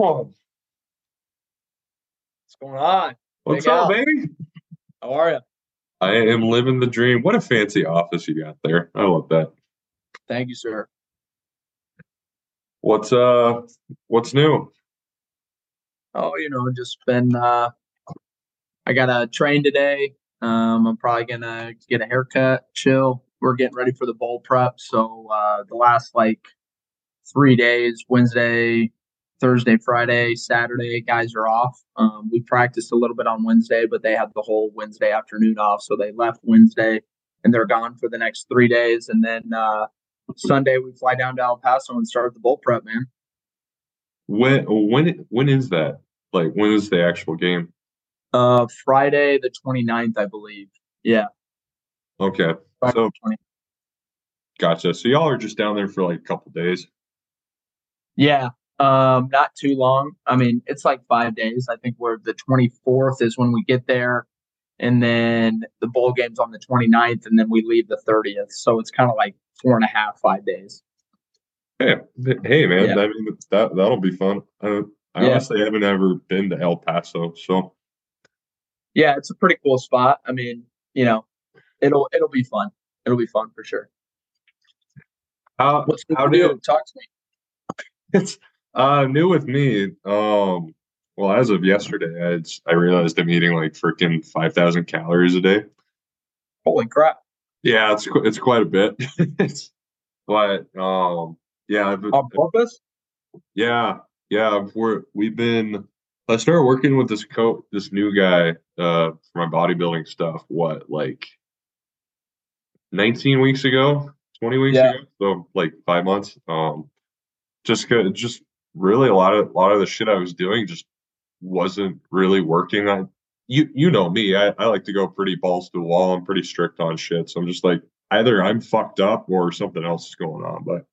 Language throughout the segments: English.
What's going on? What's Big up, Al. baby? How are you? I am living the dream. What a fancy office you got there. I love that. Thank you, sir. What's uh what's new? Oh, you know, just been uh I got a train today. Um I'm probably gonna get a haircut, chill. We're getting ready for the bowl prep. So uh the last like three days, Wednesday, Thursday, Friday, Saturday, guys are off. Um we practiced a little bit on Wednesday, but they had the whole Wednesday afternoon off. So they left Wednesday and they're gone for the next three days. And then uh Sunday we fly down to El Paso and start the bowl prep, man. When when when is that? Like when is the actual game? Uh, Friday the 29th, I believe. Yeah. Okay. Friday So the 20th. gotcha. So y'all are just down there for like a couple days. Yeah. Um, not too long. I mean, it's like five days. I think we're the 24th is when we get there. And then the bowl game's on the 29th, and then we leave the 30th. So it's kind of like four and a half, five days. Hey, hey man, Yeah. I mean that that'll be fun. I, I Yeah. honestly haven't ever been to El Paso, so Yeah, it's a pretty cool spot. I mean, you know, it'll it'll be fun. It'll be fun for sure. how What's how with you? Talk to me. it's uh new with me? Um, well, as of yesterday, I I realized I'm eating like freaking five thousand calories a day. Holy crap. Yeah, it's qu- it's quite a bit. it's, but um, yeah, I've, On purpose? yeah, yeah. We're we've been. I started working with this coach, this new guy, uh, for my bodybuilding stuff. What like nineteen weeks ago, twenty weeks Yeah. ago, so like five months. Um, just good, just really a lot of a lot of the shit I was doing just wasn't really working. I you you know me, I, I like to go pretty balls to the wall. I'm pretty strict on shit, so I'm just like either I'm fucked up or something else is going on. But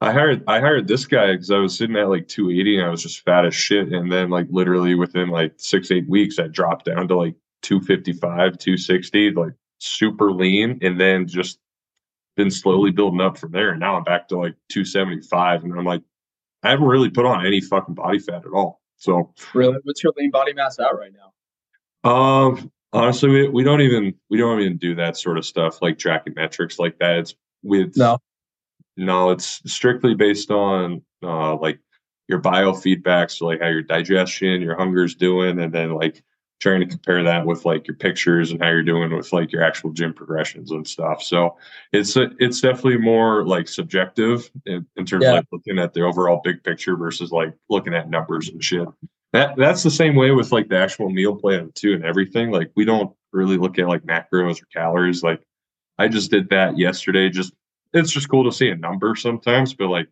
I hired I hired this guy because I was sitting at like 280 and I was just fat as shit. And then like literally within like six eight weeks, I dropped down to like 255, 260, like super lean, and then just been slowly building up from there. And now I'm back to like 275, and I'm like, I haven't really put on any fucking body fat at all. So Really? What's your lean body mass out right now? um honestly we, we don't even we don't even do that sort of stuff like tracking metrics like that. It's with No. No, it's strictly based on uh, like your biofeedback, so like how your digestion, your hunger's doing, and then like trying to compare that with like your pictures and how you're doing with like your actual gym progressions and stuff. So it's it's definitely more like subjective in, in terms Yeah. of like looking at the overall big picture versus like looking at numbers and shit. That that's the same way with like the actual meal plan too and everything. Like we don't really look at like macros or calories. Like I just did that yesterday just it's just cool to see a number sometimes, but like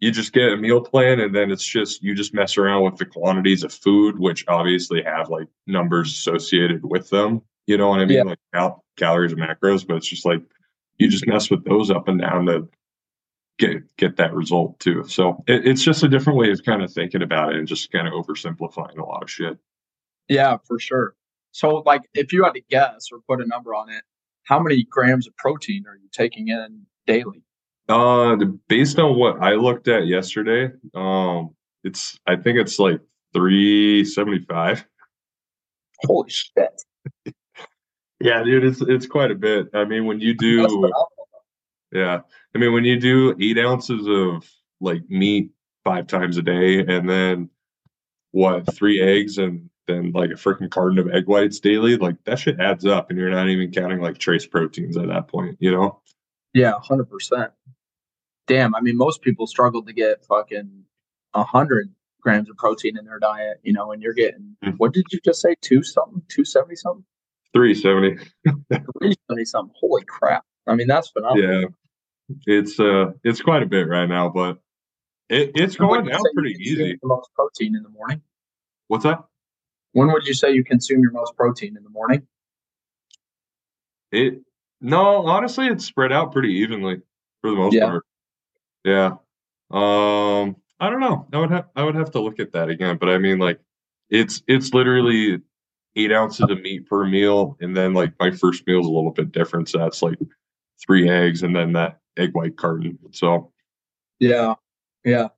you just get a meal plan and then it's just you just mess around with the quantities of food, which obviously have like numbers associated with them. You know what I mean? Yeah. Like cal- calories and macros, but it's just like you just mess with those up and down to get get that result too. So it, it's just a different way of kind of thinking about it and just kind of oversimplifying a lot of shit. Yeah, for sure. So, like, if you had to guess or put a number on it, how many grams of protein are you taking in daily? Uh, based on what I looked at yesterday, um, it's I think it's like three seventy five. Holy shit! Yeah, dude, it's it's quite a bit. I mean, when you do, yeah, I mean, when you do eight ounces of like meat five times a day, and then what three eggs and then like a freaking carton of egg whites daily. Like that shit adds up, and you're not even counting like trace proteins at that point. You know? Yeah, hundred percent. Damn, I mean, most people struggle to get fucking hundred grams of protein in their diet. You know, and you're getting Mhm. what did you just say? Two something, two seventy something, Three seventy. three seventy something. Holy crap! I mean, that's phenomenal. Yeah, it's uh, it's quite a bit right now, but it, it's going down pretty easy. The most protein in the morning. What's that? When would you say you consume your most protein in the morning? It no, honestly, it's spread out pretty evenly for the most Yeah. part. Yeah. Um, I don't know. I would have I would have to look at that again, but I mean, like, it's it's literally eight ounces of meat per meal, and then like my first meal is a little bit different, so that's like three eggs and then that egg white carton. So Yeah, yeah.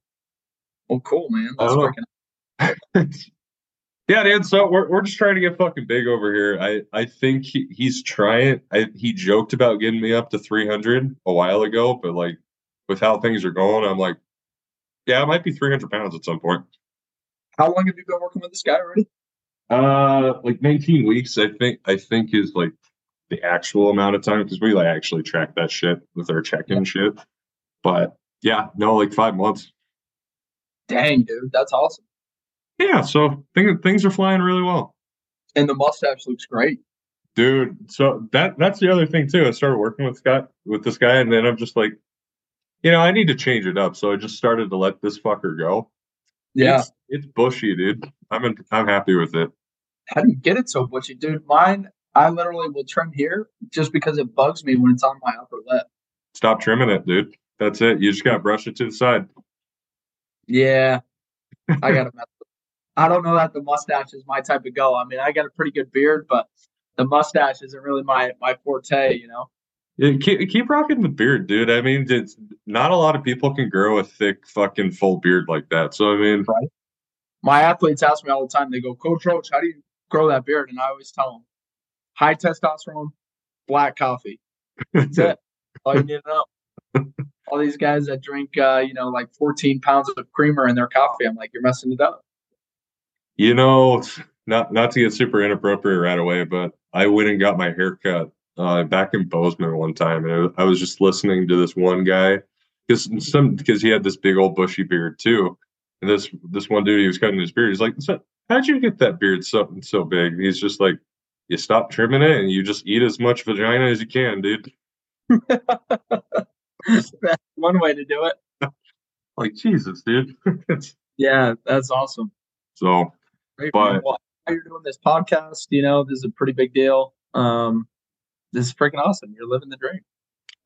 Well, cool, man. That's freaking. yeah, dude. So we're we're just trying to get fucking big over here. I I think he, he's trying. I, he joked about getting me up to three hundred a while ago, but like with how things are going, I'm like, yeah, it might be three hundred pounds at some point. How long have you been working with this guy already? Uh, like nineteen weeks. I think I think is like the actual amount of time because we like actually track that shit with our check-in shit. But yeah, no, like five months. Dang, dude, that's awesome. Yeah, so things things are flying really well. And the mustache looks great. dude so that that's the other thing too i started working with scott with this guy and then i'm just like you know i need to change it up so i just started to let this fucker go Yeah. it's, it's bushy dude i'm in, i'm happy with it How do you get it so bushy, dude? Mine, I literally will trim here just because it bugs me when it's on my upper lip. stop trimming it dude that's it you just gotta brush it to the side Yeah, I gotta. mess I don't know that the mustache is my type of go. I mean, I got a pretty good beard, but the mustache isn't really my my forte. You know. Yeah, keep, keep rocking the beard dude i mean it's not a lot of people can grow a thick fucking full beard like that so i mean My athletes ask me all the time. They go, Coach Roach, how do you grow that beard? And I always tell them, high testosterone, black coffee. That's it. All you need to know. All these guys that drink, uh, you know, like 14 pounds of creamer in their coffee, I'm like, you're messing it up. You know, not not to get super inappropriate right away, but I went and got my hair cut uh, back in Bozeman one time, and I was just listening to this one guy because some because he had this big old bushy beard too, and this this one dude he was cutting his beard. He's like, "So- "How'd you get that beard so so big?" And he's just like, "You stop trimming it, and you just eat as much vagina as you can, dude." That's one way to do it. Like Jesus, dude. Yeah, that's awesome. so Great, But-. You're doing this podcast, you know, this is a pretty big deal. Um, this is freaking awesome. You're living the dream.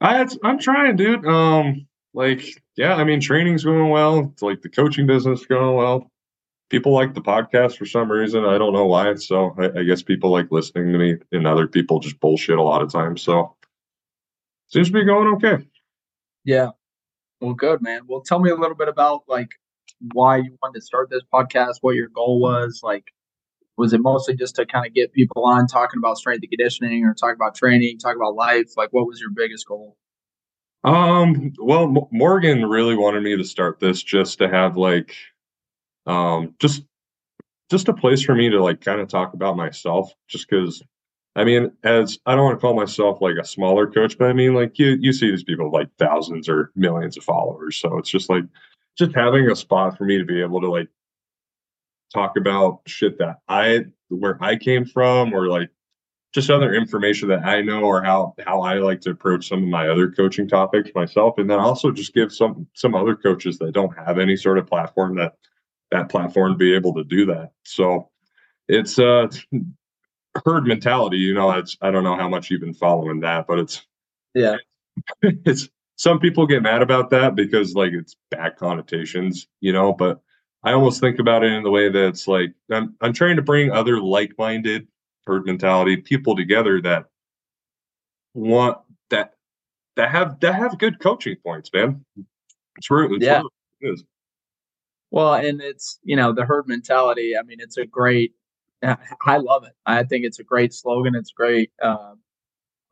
I I'm trying, dude. Um, like, yeah, I mean, training's going well. It's like the coaching business going well. People like the podcast for some reason. I don't know why. So I, I guess people like listening to me, and other people just bullshit a lot of times. So seems to be going okay. Yeah. Well, good, man. Well, tell me a little bit about like why you wanted to start this podcast, what your goal was. Like, was it mostly just to kind of get people on talking about strength and conditioning or talk about training, talk about life? Like, what was your biggest goal? Um, well, M- Morgan really wanted me to start this just to have like, um, just just a place for me to like kind of talk about myself, just because. I mean, as I don't want to call myself like a smaller coach, but I mean, like you you see these people like thousands or millions of followers, so it's just like just having a spot for me to be able to like talk about shit that I where I came from or like just other information that I know or how how I like to approach some of my other coaching topics myself, and then also just give some some other coaches that don't have any sort of platform that that platform be able to do that. So it's uh herd mentality, you know. It's I don't know how much you've been following that, but it's Yeah. it's some people get mad about that because like it's bad connotations, you know, but I almost think about it in the way that it's like I'm I'm trying to bring other like-minded herd mentality people together that want that that have that have good coaching points, man. It's really, it's Yeah. really what it is. Well, and it's, you know, the herd mentality. I mean, it's a great, I love it. I think it's a great slogan. It's great uh,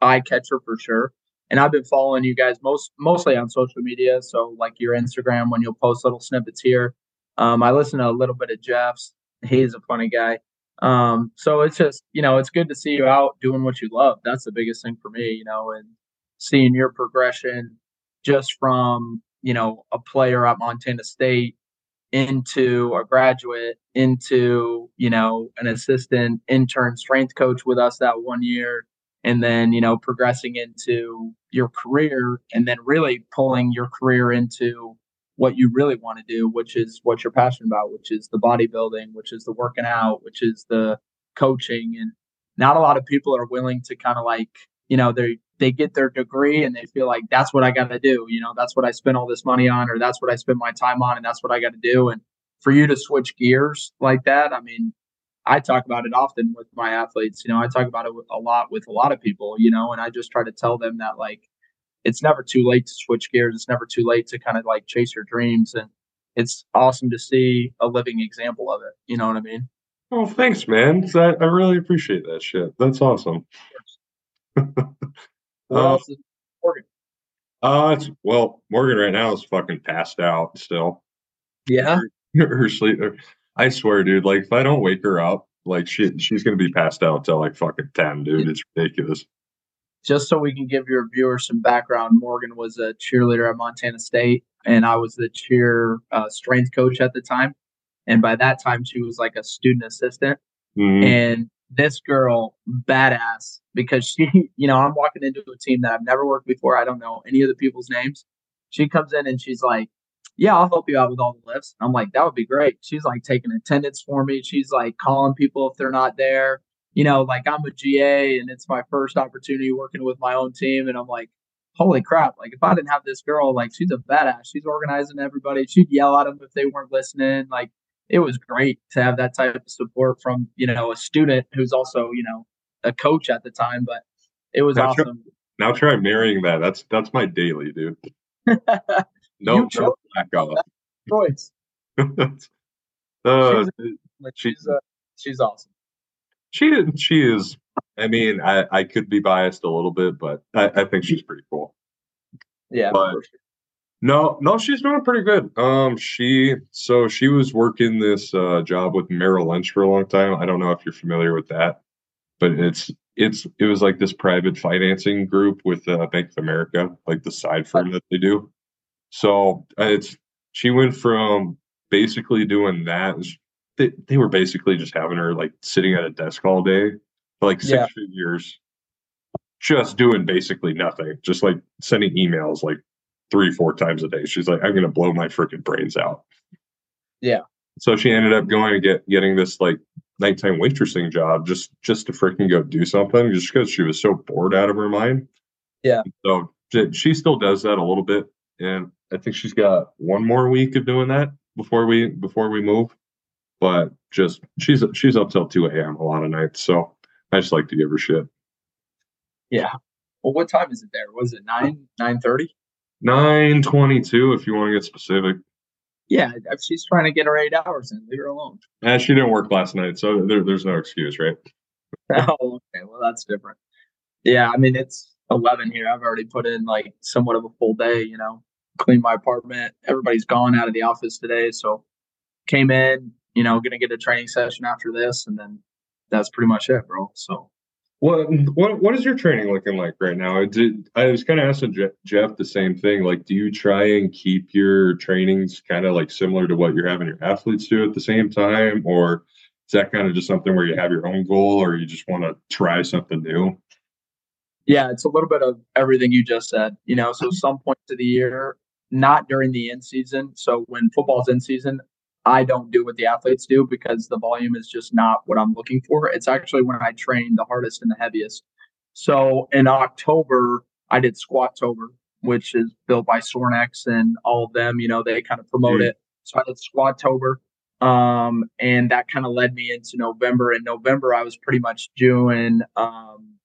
eye catcher for sure. and I've been following you guys most mostly on social media. So like your Instagram when you'll post little snippets here. Um, I listen to a little bit of Jeff's. He's a funny guy. Um, so it's just you know it's good to see you out doing what you love. That's the biggest thing for me, you know, and seeing your progression just from you know a player at Montana State into a graduate into you know an assistant intern strength coach with us that one year and then you know progressing into your career and then really pulling your career into what you really want to do which is what you're passionate about which is the bodybuilding which is the working out which is the coaching and not a lot of people are willing to kind of like you know they they get their degree and they feel like that's what I got to do you know that's what I spent all this money on or that's what I spend my time on and that's what I got to do and for you to switch gears like that I mean I talk about it often with my athletes. You know, I talk about it a lot with a lot of people, you know, and I just try to tell them that like it's never too late to switch gears. It's never too late to kind of like chase your dreams. And it's awesome to see a living example of it. You know what I mean? Oh, thanks, man. I, I really appreciate that shit. That's awesome. what uh, else is Morgan? Uh, it's, well, Morgan right now is fucking passed out still. Yeah. Her, her sleep. I swear, dude. Like, if I don't wake her up, like she she's gonna be passed out till like fucking ten, dude. It's ridiculous. Just so we can give your viewers some background, Morgan was a cheerleader at Montana State, and I was the cheer uh, strength coach at the time. And by that time, she was like a student assistant. Mm-hmm. And this girl, badass, because she, you know, I'm walking into a team that I've never worked before. I don't know any of the people's names. She comes in and she's like, yeah, I'll help you out with all the lifts. I'm like, that would be great. She's like taking attendance for me. She's like calling people if they're not there. You know, like I'm a GA and it's my first opportunity working with my own team. And I'm like, holy crap. Like if I didn't have this girl, like she's a badass. She's organizing everybody. She'd yell at them if they weren't listening. Like it was great to have that type of support from, you know, a student who's also, you know, a coach at the time. But it was now awesome. Try, now try marrying that. That's that's my daily, dude. No, no back off. Choice. uh, she's, she's, uh, she's awesome. She she is. I mean, I, I could be biased a little bit, but I, I think she's pretty cool. Yeah, but no, no, she's doing pretty good. Um, she so she was working this uh, job with Merrill Lynch for a long time. I don't know if you're familiar with that, but it's it's it was like this private financing group with uh, Bank of America, like the side firm that they do. So uh, it's she went from basically doing that. They, they were basically just having her like sitting at a desk all day for like six yeah. years, just doing basically nothing, just like sending emails like three, four times a day. She's like, I'm gonna blow my freaking brains out. Yeah. So she ended up going and get getting this like nighttime waitressing job just just to freaking go do something just because she was so bored out of her mind. Yeah. So she still does that a little bit, and I think she's got one more week of doing that before we before we move. But just she's she's up till two a.m. a lot of nights, so I just like to give her shit. Yeah. Well, what time is it there? Was it nine nine thirty? Nine twenty-two, if you want to get specific. Yeah, if she's trying to get her eight hours in, leave her alone. And she didn't work last night, so there, there's no excuse, right? oh, okay. Well, that's different. Yeah, I mean it's eleven here. I've already put in like somewhat of a full day, you know clean my apartment. Everybody's gone out of the office today, so came in. You know, gonna get a training session after this, and then that's pretty much it, bro. So. What what what is your training looking like right now? I did I was kind of asking Jeff the same thing. Like, do you try and keep your trainings kind of like similar to what you're having your athletes do at the same time, or is that kind of just something where you have your own goal, or you just want to try something new? Yeah, it's a little bit of everything you just said. You know, so some points of the year, not during the in season. So when football's in season, I don't do what the athletes do because the volume is just not what I'm looking for. It's actually when I train the hardest and the heaviest. So in October, I did Squattober, which is built by Sornex and all of them. You know, they kind of promote mm. it. So I did Squattober. Um, and that kind of led me into November. In November, I was pretty much doing um,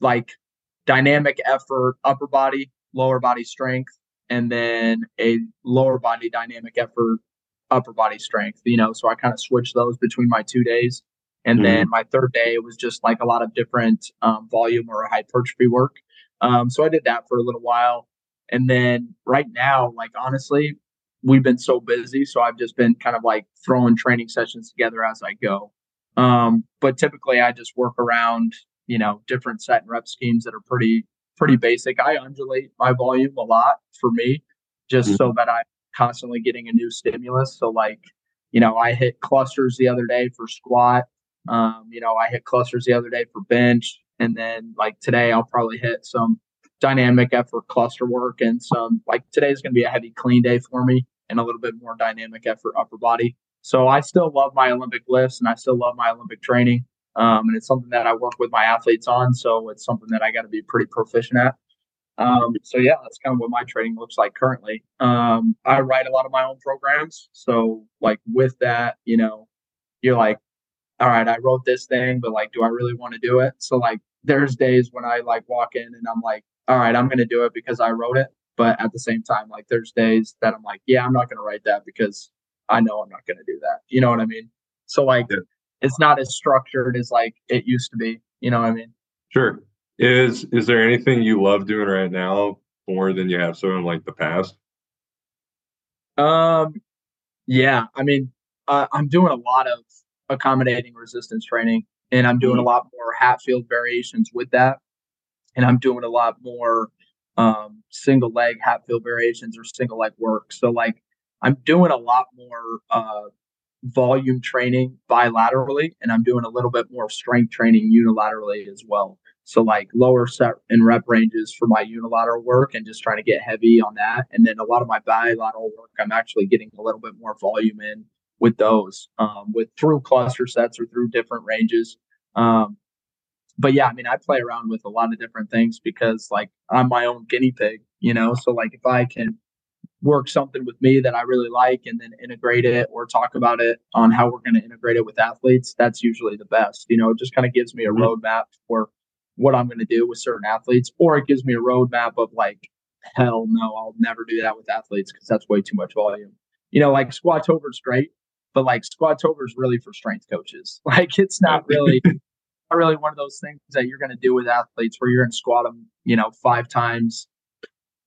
like dynamic effort, upper body, lower body strength, and then a lower body dynamic effort, upper body strength. You know, so I kind of switched those between my two days. And mm-hmm. then my third day it was just like a lot of different um, volume or hypertrophy work. Um, so I did that for a little while. And then right now, like honestly, we've been so busy. So I've just been kind of like throwing training sessions together as I go. Um, but typically I just work around, you know, different set and rep schemes that are pretty, pretty basic. I undulate my volume a lot for me, just mm-hmm. so that I'm constantly getting a new stimulus. So like, you know, I hit clusters the other day for squat. Um, you know, I hit clusters the other day for bench. And then like today I'll probably hit some dynamic effort cluster work and some like today's gonna be a heavy clean day for me and a little bit more dynamic effort upper body. So I still love my Olympic lifts and I still love my Olympic training. Um, and it's something that I work with my athletes on. So it's something that I got to be pretty proficient at. Um, so yeah, that's kind of what my training looks like currently. Um, I write a lot of my own programs. So like with that, you know, you're like, all right, I wrote this thing, but like, do I really want to do it? So like, there's days when I like walk in and I'm like, all right, I'm to do it because I wrote it. But at the same time, like there's days that I'm like, yeah, I'm not to write that because I know I'm not to do that. You know what I mean? So like, yeah. it's not as structured as like it used to be. You know what I mean? Sure. Is is there anything you love doing right now more than you have so in like the past? Um, yeah. I mean, uh, I'm doing a lot of accommodating resistance training, and I'm doing mm-hmm. a lot more Hatfield variations with that, and I'm doing a lot more um, single leg Hatfield variations or single leg work. So like I'm doing a lot more uh, volume training bilaterally, and I'm doing a little bit more strength training unilaterally as well. So like lower set and rep ranges for my unilateral work and just trying to get heavy on that. And then a lot of my bilateral work, I'm actually getting a little bit more volume in with those, um, with through cluster sets or through different ranges. Um, but yeah, I mean, I play around with a lot of different things because like I'm my own guinea pig, you know. So like if I can work something with me that I really like and then integrate it or talk about it on how we're going to integrate it with athletes, that's usually the best. You know, it just kind of gives me a mm-hmm. roadmap for what I'm going to do with certain athletes, or it gives me a roadmap of like, hell no, I'll never do that with athletes because that's way too much volume. You know, like Squatober is great, but like squat over is really for strength coaches. Like it's not really. not really one of those things that you're going to do with athletes where you're going to squat them, you know, five times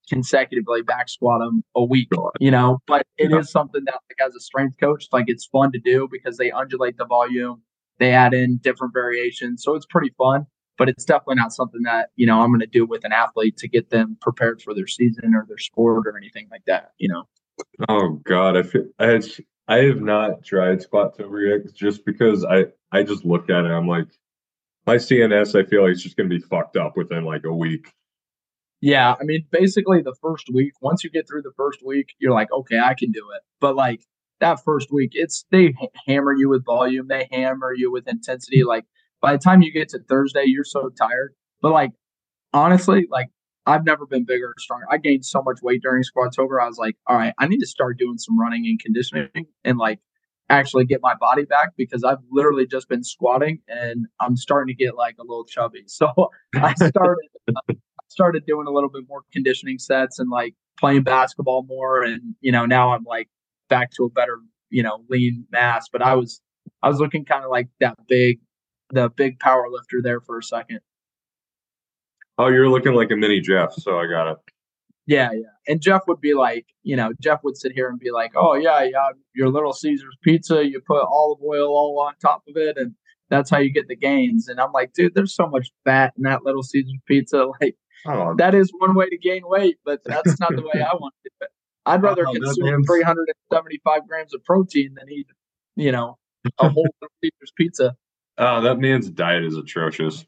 consecutively back squat them a week, you know. But it is something that, like, as a strength coach, like it's fun to do because they undulate the volume, they add in different variations, so it's pretty fun. But it's definitely not something that you know I'm going to do with an athlete to get them prepared for their season or their sport or anything like that. You know. Oh God, I feel, I I have not tried Squatober yet just because I I just look at it. I'm like, my CNS, I feel like it's just going to be fucked up within like a week. Yeah, I mean, basically the first week, once you get through the first week, you're like, okay, I can do it. But like that first week, it's they hammer you with volume, they hammer you with intensity. Like by the time you get to Thursday, you're so tired. But like honestly, like I've never been bigger or stronger. I gained so much weight during Squatober. I was like, all right, I need to start doing some running and conditioning and like actually get my body back because I've literally just been squatting and I'm starting to get like a little chubby. So I started started doing a little bit more conditioning sets and like playing basketball more and you know now i'm like back to a better you know lean mass but i was i was looking kind of like that big the big power lifter there for a second oh you're looking like a mini jeff so i got it yeah yeah and jeff would be like you know jeff would sit here and be like oh yeah yeah your little caesar's pizza you put olive oil all on top of it and that's how you get the gains and i'm like dude there's so much fat in that little caesar's pizza like Oh. That is one way to gain weight, but that's not the way I want to do it. I'd rather oh, consume 375 grams of protein than eat, you know, a whole Caesar's pizza. Oh, that man's diet is atrocious.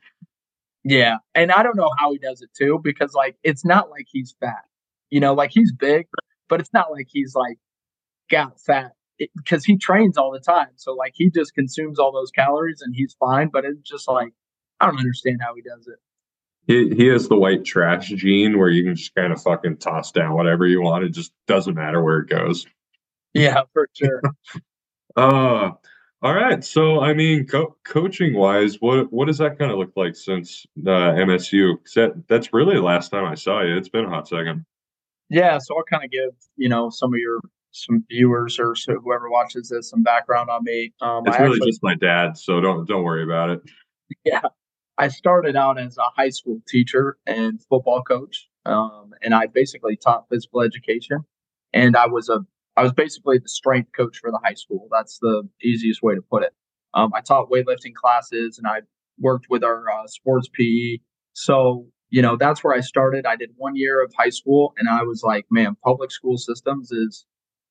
Yeah, and I don't know how he does it too, because like it's not like he's fat, you know, like he's big, but it's not like he's like got fat because he trains all the time. So like he just consumes all those calories and he's fine. But it's just like I don't understand how he does it he, he has the white trash gene where you can just kind of fucking toss down whatever you want. It just doesn't matter where it goes. Yeah, for sure. uh, all right. So, I mean, co- coaching wise, what what does that kind of look like since uh, MSU? That, that's really the last time I saw you. It's been a hot second. Yeah. So I'll kind of give you know some of your some viewers or so whoever watches this some background on me. Um, it's I really actually, just my dad, so don't don't worry about it. Yeah. I started out as a high school teacher and football coach, um, and I basically taught physical education. And I was a I was basically the strength coach for the high school. That's the easiest way to put it. Um, I taught weightlifting classes, and I worked with our uh, sports PE. So you know that's where I started. I did one year of high school, and I was like, man, public school systems is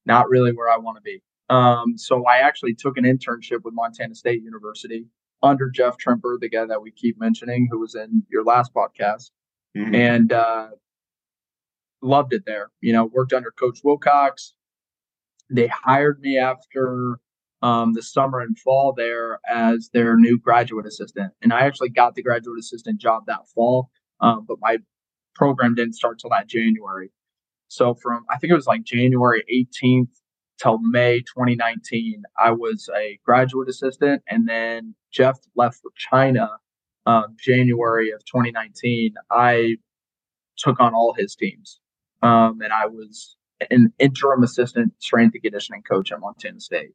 not really where I want to be. Um, so I actually took an internship with Montana State University under Jeff Trimper, the guy that we keep mentioning, who was in your last podcast, mm-hmm. and uh, loved it there. You know, worked under Coach Wilcox. They hired me after um, the summer and fall there as their new graduate assistant, and I actually got the graduate assistant job that fall, um, but my program didn't start till that January. So from I think it was like January 18th till May 2019, I was a graduate assistant, and then Jeff left for China um, January of 2019. I took on all his teams, um, and I was an interim assistant strength and conditioning coach at Montana State.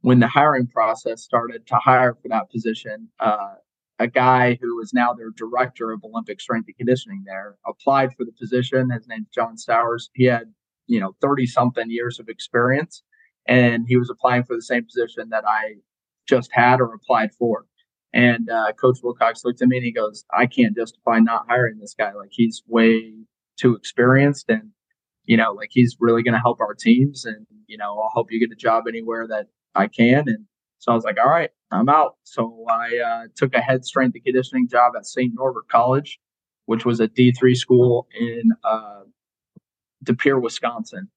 When the hiring process started to hire for that position, uh, a guy who is now their director of Olympic strength and conditioning there applied for the position. His name's John Stowers. He had you know 30 something years of experience and he was applying for the same position that i just had or applied for and uh, coach wilcox looked at me and he goes i can't justify not hiring this guy like he's way too experienced and you know like he's really going to help our teams and you know i'll help you get a job anywhere that i can and so i was like all right i'm out so i uh, took a head strength and conditioning job at st norbert college which was a d3 school in uh, De Pere, Wisconsin.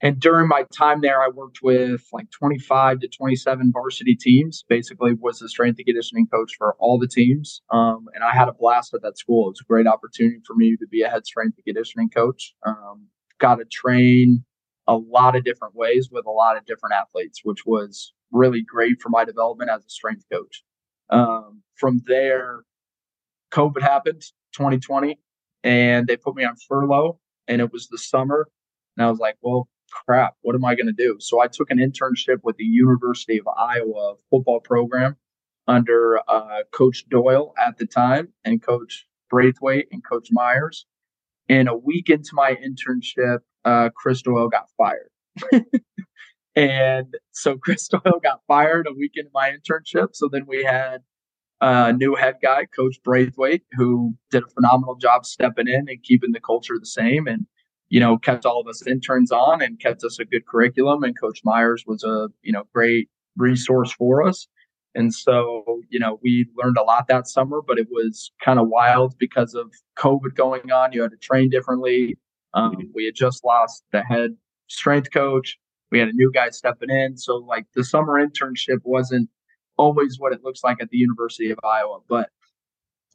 And during my time there, I worked with like 25 to 27 varsity teams. Basically, was the strength and conditioning coach for all the teams. Um, and I had a blast at that school. It was a great opportunity for me to be a head strength and conditioning coach. Um, got to train a lot of different ways with a lot of different athletes, which was really great for my development as a strength coach. Um, from there, COVID happened 2020, and they put me on furlough and it was the summer. And I was like, well, crap, what am I going to do? So I took an internship with the University of Iowa football program under uh, Coach Doyle at the time and Coach Braithwaite and Coach Myers. And a week into my internship, uh, Chris Doyle got fired. and so Chris Doyle got fired a week into my internship. So then we had a new head guy, Coach Braithwaite, who did a phenomenal job stepping in and keeping the culture the same and, you know, kept all of us interns on and kept us a good curriculum. And Coach Myers was a, you know, great resource for us. And so, you know, we learned a lot that summer, but it was kind of wild because of COVID going on. You had to train differently. Um, mm-hmm. we had just lost the head strength coach. We had a new guy stepping in. So, like, the summer internship wasn't always what it looks like at the University of Iowa. But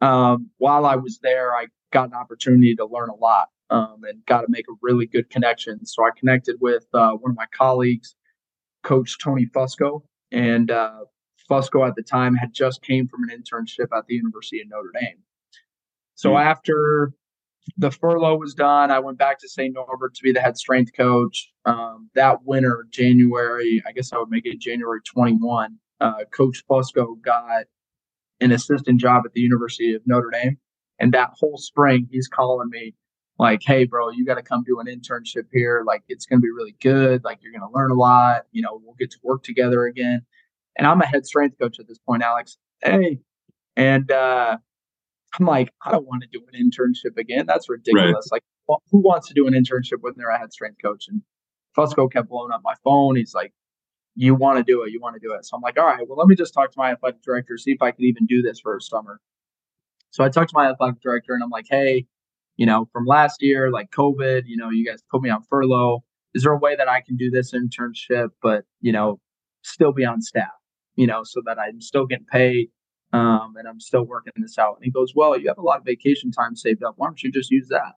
um, while I was there, I got an opportunity to learn a lot um, and got to make a really good connection. So I connected with uh, one of my colleagues, Coach Tony Fusco, and uh, Fusco at the time had just came from an internship at the University of Notre Dame. So mm-hmm. after the furlough was done, I went back to St. Norbert to be the head strength coach. Um, that winter, January, I guess I would make it January 21 uh, Coach Fusco got an assistant job at the University of Notre Dame. And that whole spring, he's calling me like, hey, bro, you got to come do an internship here. Like, it's going to be really good. Like, you're going to learn a lot. You know, we'll get to work together again. And I'm a head strength coach at this point, Alex. Hey. And uh, I'm like, I don't want to do an internship again. That's ridiculous. Right. Like, well, who wants to do an internship when they're a head strength coach? And Fusco kept blowing up my phone. He's like, you want to do it, you want to do it. So I'm like, all right, well, let me just talk to my athletic director, see if I can even do this for a summer. So I talked to my athletic director and I'm like, hey, you know, from last year, like COVID, you know, you guys put me on furlough. Is there a way that I can do this internship, but, you know, still be on staff, you know, so that I'm still getting paid um, and I'm still working this out? And he goes, well, you have a lot of vacation time saved up. Why don't you just use that?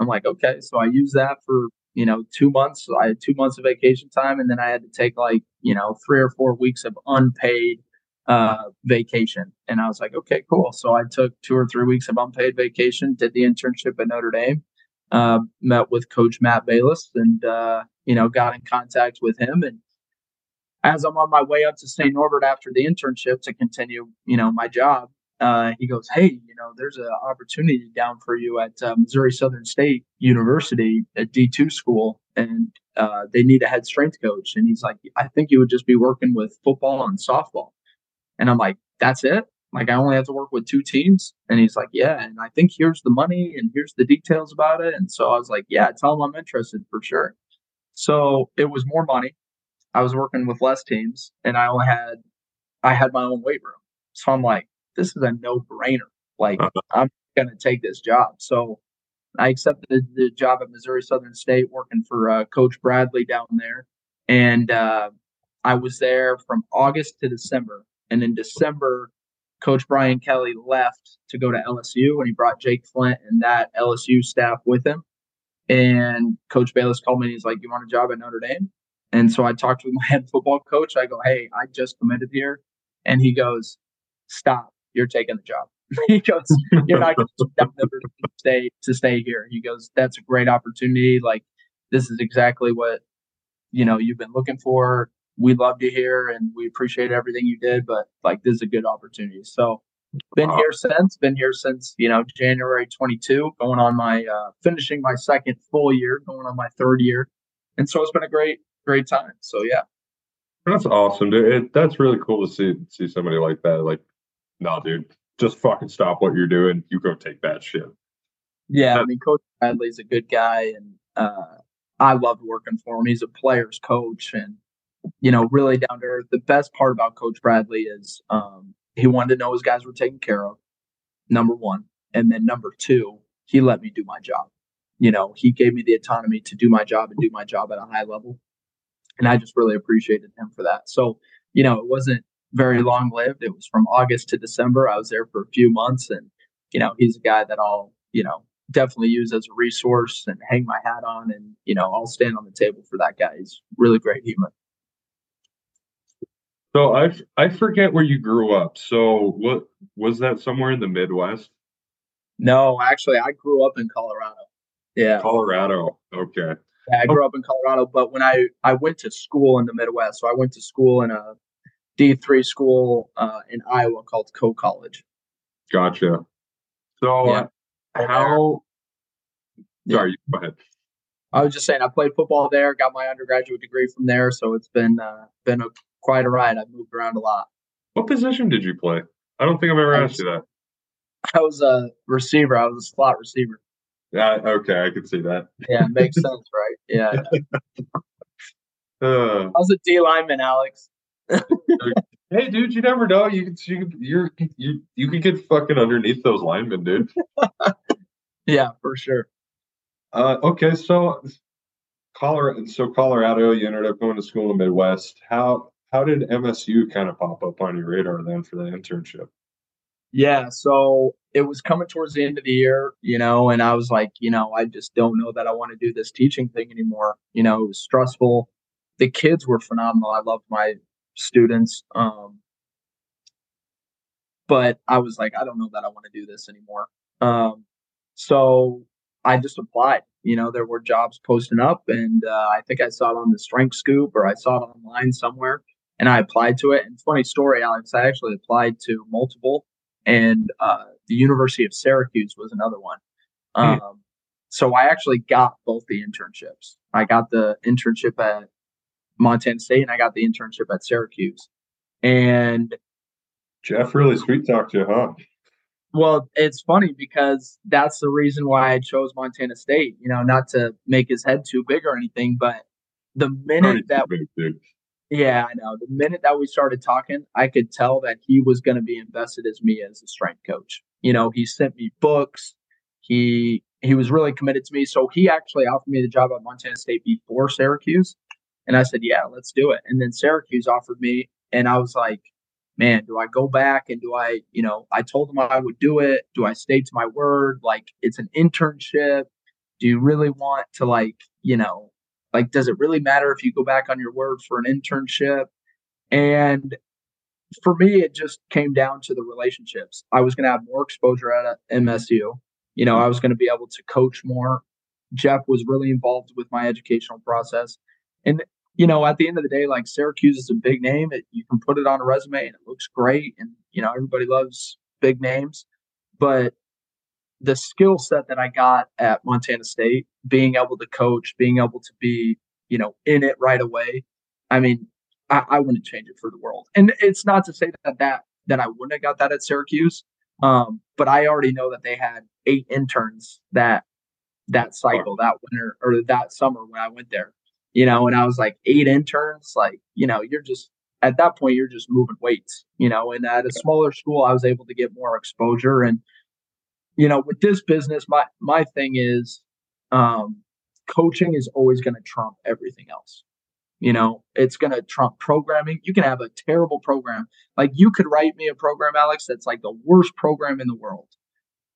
I'm like, okay. So I use that for you know, two months. I had two months of vacation time, and then I had to take like, you know, three or four weeks of unpaid uh, vacation. And I was like, okay, cool. So I took two or three weeks of unpaid vacation, did the internship at Notre Dame, uh, met with Coach Matt Balis, and uh, you know, got in contact with him. And as I'm on my way up to St. Norbert after the internship to continue, you know, my job, uh, he goes, "Hey, you know, there's an opportunity down for you at uh, Missouri Southern State University, a D2 school, and uh, they need a head strength coach." And he's like, "I think you would just be working with football and softball." And I'm like, "That's it? Like I only have to work with two teams?" And he's like, "Yeah." And I think here's the money and here's the details about it. And so I was like, "Yeah, tell him I'm interested for sure." So it was more money. I was working with less teams, and I only had I had my own weight room. So I'm like, this is a no brainer. Like, uh-huh. I'm going to take this job. So I accepted the job at Missouri Southern State working for uh, Coach Bradley down there. And uh, I was there from August to December. And in December, Coach Brian Kelly left to go to LSU and he brought Jake Flint and that LSU staff with him. And Coach Balis called me and he's like, You want a job at Notre Dame? And so I talked with my head football coach. I go, Hey, I just committed here. And he goes, Stop you're taking the job. he goes, you're not going to stay to stay here. He goes, that's a great opportunity. Like this is exactly what you know you've been looking for. We loved you here, and we appreciate everything you did. But like this is a good opportunity. So been here since. Been here since you know January 22, going on my uh, finishing my second full year, going on my third year, and so it's been a great great time. So yeah. That's awesome, dude. It, that's really cool to see see somebody like that. Like no, dude, just fucking stop what you're doing. You go take that shit. Yeah, I mean, Coach Bradley's a good guy, and uh, I loved working for him. He's a player's coach, and you know, really down to earth. The best part about Coach Bradley is um, he wanted to know his guys were taken care of. Number one, and then number two, he let me do my job. You know, he gave me the autonomy to do my job and do my job at a high level, and I just really appreciated him for that. So, you know, it wasn't very long lived. It was from August to December. I was there for a few months, and you know, he's a guy that I'll you know definitely use as a resource and hang my hat on, and you know, I'll stand on the table for that guy. He's really great human. So I I forget where you grew up. So what was that somewhere in the Midwest? No, actually, I grew up in Colorado. Yeah, Colorado. Okay. Yeah, I grew up in Colorado, but when I I went to school in the Midwest, so I went to school in a D3 school uh, in Iowa called Coe College. Gotcha. So, yeah. how? Sorry, go ahead. I was just saying, I played football there, got my undergraduate degree from there, so it's been uh, been a quite a ride. I've moved around a lot. What position did you play? I don't think I've ever asked you that. I was a receiver. I was a slot receiver. Yeah. Okay, I can see that. Yeah, makes sense, right? Yeah. uh, I was a D lineman, Alex hey, dude, you never know. You can, you you're you you can get fucking underneath those linemen, dude. yeah, for sure. Uh, okay, so Colorado, so Colorado, you ended up going to school in the Midwest. How how did MSU kind of pop up on your radar then for the internship? Yeah, so it was coming towards the end of the year, you know, and I was like, you know, I just don't know that I want to do this teaching thing anymore. You know, it was stressful. The kids were phenomenal. I loved my students. Um, but I was like, I don't know that I want to do this anymore. Um, so I just applied. You know, there were jobs posting up, and uh, I think I saw it on the Strength Scoop or I saw it online somewhere, and I applied to it. And funny story, Alex, I actually applied to multiple, and uh, the University of Syracuse was another one. Hmm. Um, so I actually got both the internships. I got the internship at Montana State and I got the internship at Syracuse. And Jeff really sweet talked you, huh? Well, it's funny because that's the reason why I chose Montana State. You know, not to make his head too big or anything, but the minute that big, yeah, I know. The minute that we started talking, I could tell that he was going to be invested as me as a strength coach. You know, he sent me books. He he was really committed to me. So he actually offered me the job at Montana State before Syracuse. And I said, yeah, let's do it. And then Syracuse offered me, and I was like, man, do I go back and do I, you know, I told them I would do it. Do I stay to my word? Like, it's an internship. Do you really want to, like, you know, like, does it really matter if you go back on your word for an internship? And for me, it just came down to the relationships. I was going to have more exposure at uh, MSU. You know, I was going to be able to coach more. Jeff was really involved with my educational process. And you know, at the end of the day, like Syracuse is a big name. It, you can put it on a resume and it looks great. And, you know, everybody loves big names, but the skill set that I got at Montana State, being able to coach, being able to be, you know, in it right away. I mean, I, I wouldn't change it for the world. And it's not to say that that that I wouldn't have got that at Syracuse, um, but I already know that they had eight interns that that cycle, that winter or that summer when I went there. You know, and I was like eight interns, like you know, you're just at that point you're just moving weights. You know, and at a smaller school, I was able to get more exposure and you know, with this business, my my thing is um, coaching is always going to trump everything else. You know, it's going to trump programming. You can have a terrible program. Like you could write me a program, Alex, that's like the worst program in the world.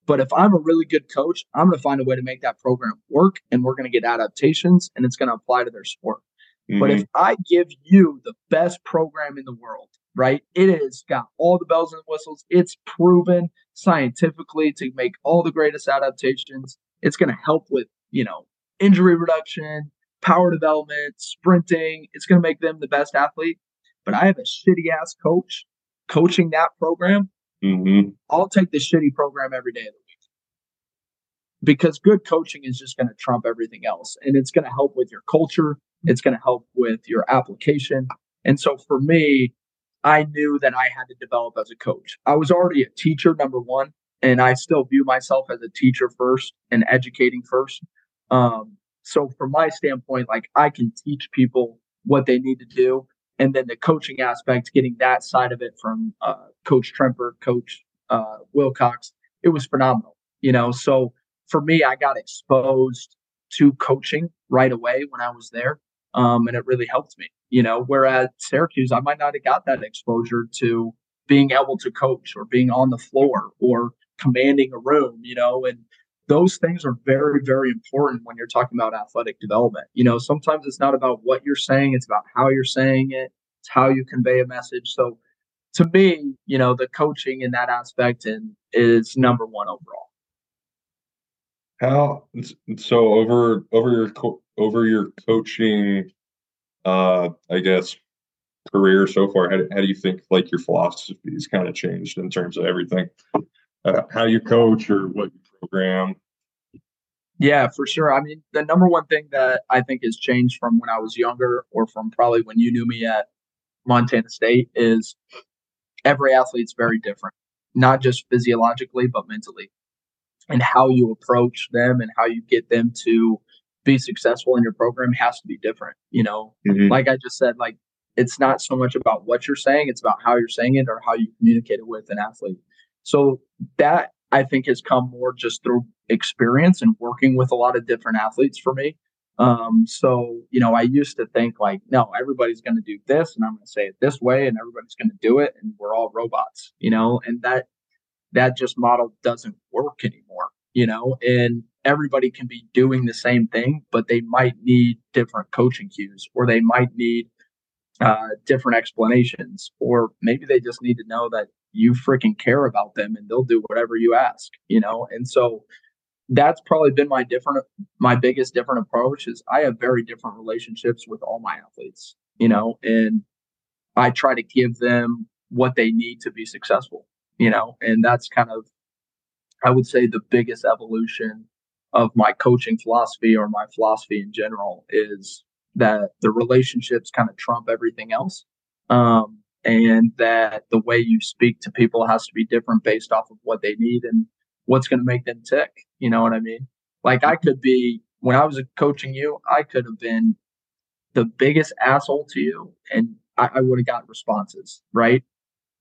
But if I'm a really good coach, I'm going to find a way to make that program work and we're going to get adaptations and it's going to apply to their sport. Mm-hmm. But if I give you the best program in the world right? It has got all the bells and whistles. It's proven scientifically to make all the greatest adaptations. It's going to help with, you know, injury reduction, power development, sprinting. It's going to make them the best athlete. But I have a shitty ass coach coaching that program. Mm-hmm. I'll take the shitty program every day of the week because good coaching is just going to trump everything else. And it's going to help with your culture. It's going to help with your application. And so for me, I knew that I had to develop as a coach. I was already a teacher, number one, and I still view myself as a teacher first and educating first. Um, so, from my standpoint, like I can teach people what they need to do. And then the coaching aspect, getting that side of it from uh, Coach Tremper, Coach uh, Wilcox, it was phenomenal. You know, so for me, I got exposed to coaching right away when I was there, um, and it really helped me you know, whereas Syracuse, I might not have got that exposure to being able to coach or being on the floor or commanding a room, you know, and those things are very, very important when you're talking about athletic development. You know, sometimes it's not about what you're saying, it's about how you're saying it, it's how you convey a message. So to me, you know, the coaching in that aspect and is number one overall. How so over over your over your coaching uh, I guess, career so far, how, how do you think like your philosophy has kind of changed in terms of everything, uh, how you coach or what you program? Yeah, for sure. I mean, the number one thing that I think has changed from when I was younger or from probably when you knew me at Montana State is every athlete's very different, not just physiologically, but mentally. And how you approach them and how you get them to be successful in your program has to be different. You know, mm-hmm. like I just said, like it's not so much about what you're saying, it's about how you're saying it or how you communicate it with an athlete. So that I think has come more just through experience and working with a lot of different athletes for me. Um, so, you know, I used to think like, no, everybody's going to do this and I'm going to say it this way and everybody's going to do it and we're all robots, you know, and that, that just model doesn't work anymore, you know, and everybody can be doing the same thing, but they might need different coaching cues or they might need uh, different explanations, or maybe they just need to know that you freaking care about them and they'll do whatever you ask, you know? And so that's probably been my different, my biggest different approach is I have very different relationships with all my athletes, you know, and I try to give them what they need to be successful, you know, and that's kind of, I would say, the biggest evolution of my coaching philosophy or my philosophy in general is that the relationships kind of trump everything else. Um, and that the way you speak to people has to be different based off of what they need and what's going to make them tick. You know what I mean? Like I could be, when I was coaching you, I could have been the biggest asshole to you and I, I would have got responses, right?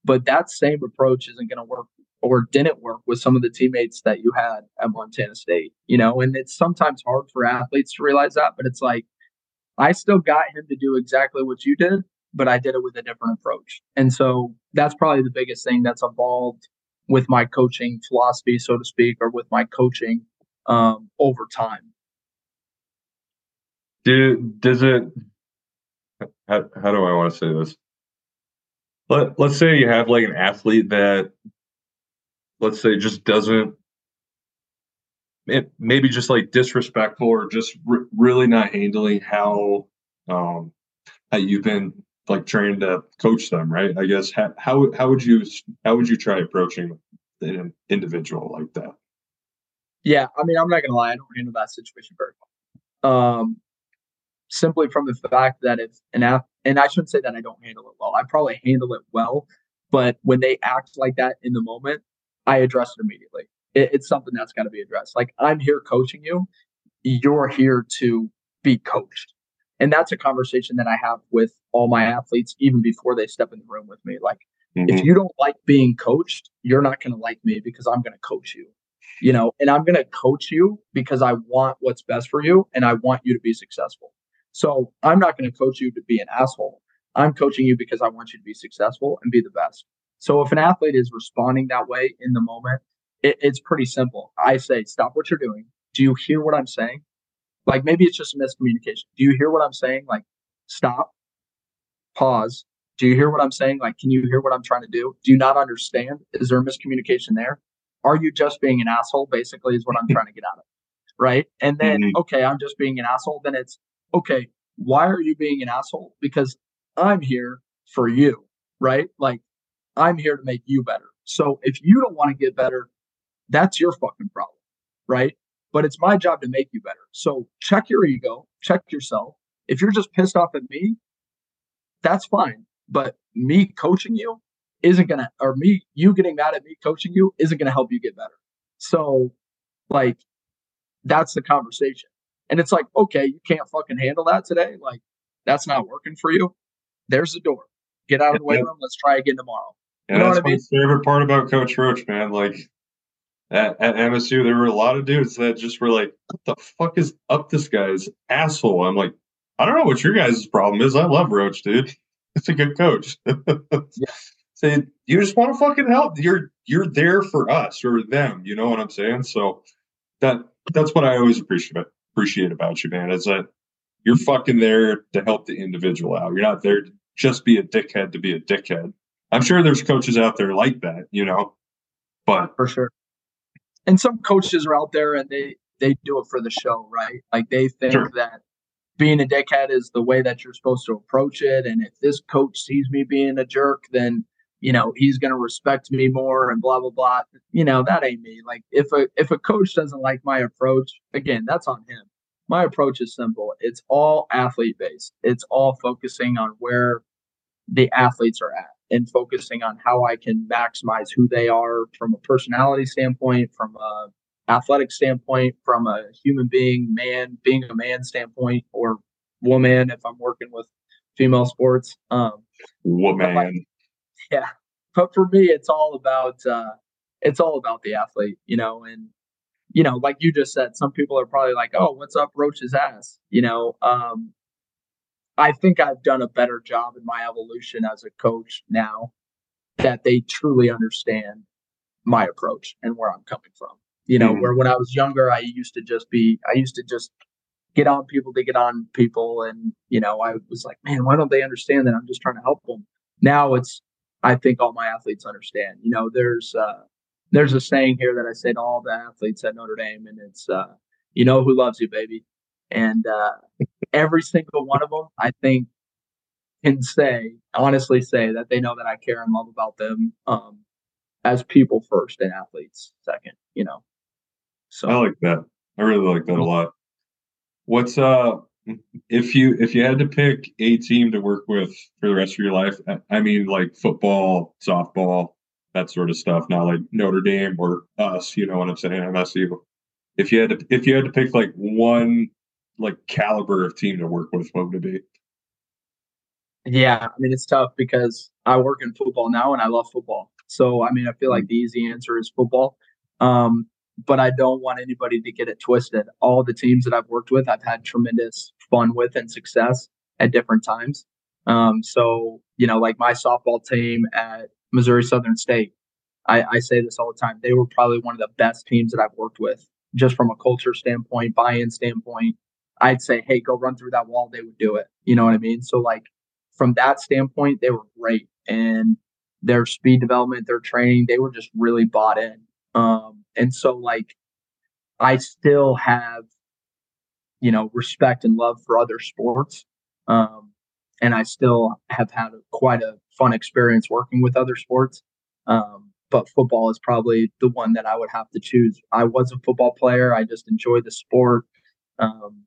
But that same approach isn't going to work or didn't work with some of the teammates that you had at Montana State, you know, and it's sometimes hard for athletes to realize that, but it's like, I still got him to do exactly what you did, but I did it with a different approach. And so that's probably the biggest thing that's evolved with my coaching philosophy, so to speak, or with my coaching um, over time. Do, does it, how, how do I want to say this? Let, let's say you have like an athlete that let's say just doesn't it maybe just like disrespectful or just really not handling how um how you've been like trained to coach them right i guess how, how how would you how would you try approaching an individual like that? Yeah, I mean, I'm not gonna lie, I don't handle that situation very well. Um, simply from the fact that if an app, and I shouldn't say that I don't handle it well. I probably handle it well, but when they act like that in the moment, I address it immediately. It, it's something that's got to be addressed. Like I'm here coaching you, you're here to be coached, and that's a conversation that I have with all my athletes even before they step in the room with me. Like Mm-hmm. If you don't like being coached, you're not going to like me because I'm going to coach you. You know, and I'm going to coach you because I want what's best for you and I want you to be successful. So I'm not going to coach you to be an asshole. I'm coaching you because I want you to be successful and be the best. So if an athlete is responding that way in the moment, it, it's pretty simple. I say, stop what you're doing. Do you hear what I'm saying? Like maybe it's just a miscommunication. Do you hear what I'm saying? Like stop, pause, do you hear what I'm saying? Like, can you hear what I'm trying to do? Do you not understand? Is there a miscommunication there? Are you just being an asshole? Basically, is what I'm trying to get out of. Right. And then, mm-hmm. okay, I'm just being an asshole. Then it's, okay, why are you being an asshole? Because I'm here for you. Right. Like, I'm here to make you better. So if you don't want to get better, that's your fucking problem. Right. But it's my job to make you better. So check your ego, check yourself. If you're just pissed off at me, that's fine. But me coaching you isn't gonna, or me, you getting mad at me coaching you isn't gonna help you get better. So, like, that's the conversation. And it's like, okay, you can't fucking handle that today. Like, that's not working for you. There's the door. Get out of the weight room. Let's try again tomorrow. Yeah, you know that's my mean? favorite part about Coach Roach, man. Like at, at, MSU, there were a lot of dudes that just were like, "What the fuck is up this guy's asshole?" I'm like, I don't know what your guys' problem is. I love Roach, dude. It's a good coach. yeah. Say you just want to fucking help. You're you're there for us or them. You know what I'm saying? So that that's what I always appreciate appreciate about you, man. Is that you're fucking there to help the individual out. You're not there to just be a dickhead to be a dickhead. I'm sure there's coaches out there like that, you know. But for sure. And some coaches are out there and they they do it for the show, right? Like they think sure. that being a dickhead is the way that you're supposed to approach it. And if this coach sees me being a jerk, then you know he's going to respect me more and blah blah blah. You know that ain't me. Like if a if a coach doesn't like my approach, again, that's on him. My approach is simple. It's all athlete based. It's all focusing on where the athletes are at and focusing on how I can maximize who they are from a personality standpoint, from a athletic standpoint, from a human being, man, being a man standpoint, or woman if I'm working with female sports. Um, woman. Like, yeah, but for me, it's all about uh, it's all about the athlete, you know, and you know, like you just said, some people are probably like, "Oh, what's up, Roach's ass?" You know, um, I think I've done a better job in my evolution as a coach now that they truly understand my approach and where I'm coming from. You know, mm-hmm. where when I was younger, I used to just be, I used to just get on people to get on people. And, you know, I was like, man, why don't they understand that I'm just trying to help them? Now it's, I think all my athletes understand. You know, there's, uh, there's a saying here that I say to all the athletes at Notre Dame, and it's, uh, you know who loves you, baby. And uh, every single one of them, I think, can say, honestly say that they know that I care and love about them um, as people first and athletes second, you know. So I like that. I really like that a lot. What's uh if you if you had to pick a team to work with for the rest of your life, I mean like football, softball, that sort of stuff, not like Notre Dame or us, you know what I'm saying, MSU. If you had to if you had to pick like one like caliber of team to work with, what would it be? Yeah, I mean it's tough because I work in football now and I love football. So I mean I feel like mm. the easy answer is football. Um, but I don't want anybody to get it twisted. All the teams that I've worked with, I've had tremendous fun with and success at different times. Um, so, you know, like my softball team at Missouri Southern State, I, I say this all the time. They were probably one of the best teams that I've worked with, just from a culture standpoint, buy in standpoint. I'd say, hey, go run through that wall. They would do it. You know what I mean? So, like, from that standpoint, they were great. And their speed development, their training, they were just really bought in. Um, and so like I still have, you know, respect and love for other sports. Um, and I still have had a, quite a fun experience working with other sports. Um, but football is probably the one that I would have to choose. I was a football player. I just enjoy the sport. Um,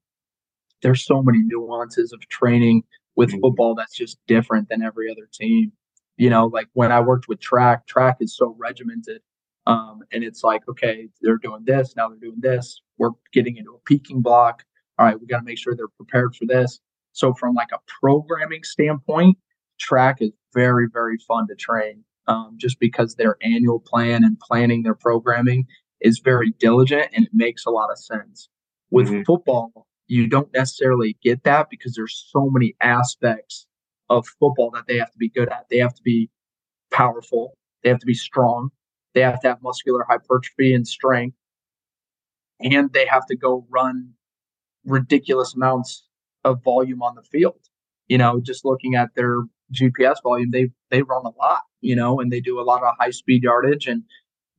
there's so many nuances of training with mm-hmm. football that's just different than every other team. You know, like when I worked with track, track is so regimented. Um, and it's like, okay, they're doing this, now they're doing this. We're getting into a peaking block. All right, we got to make sure they're prepared for this. So, from like a programming standpoint, track is very, very fun to train um, just because their annual plan and planning their programming is very diligent and it makes a lot of sense. With mm-hmm. football, you don't necessarily get that because there's so many aspects of football that they have to be good at. They have to be powerful, they have to be strong, they have to have muscular hypertrophy and strength, and they have to go run ridiculous amounts of volume on the field. You know, just looking at their GPS volume, they they run a lot, you know, and they do a lot of high speed yardage and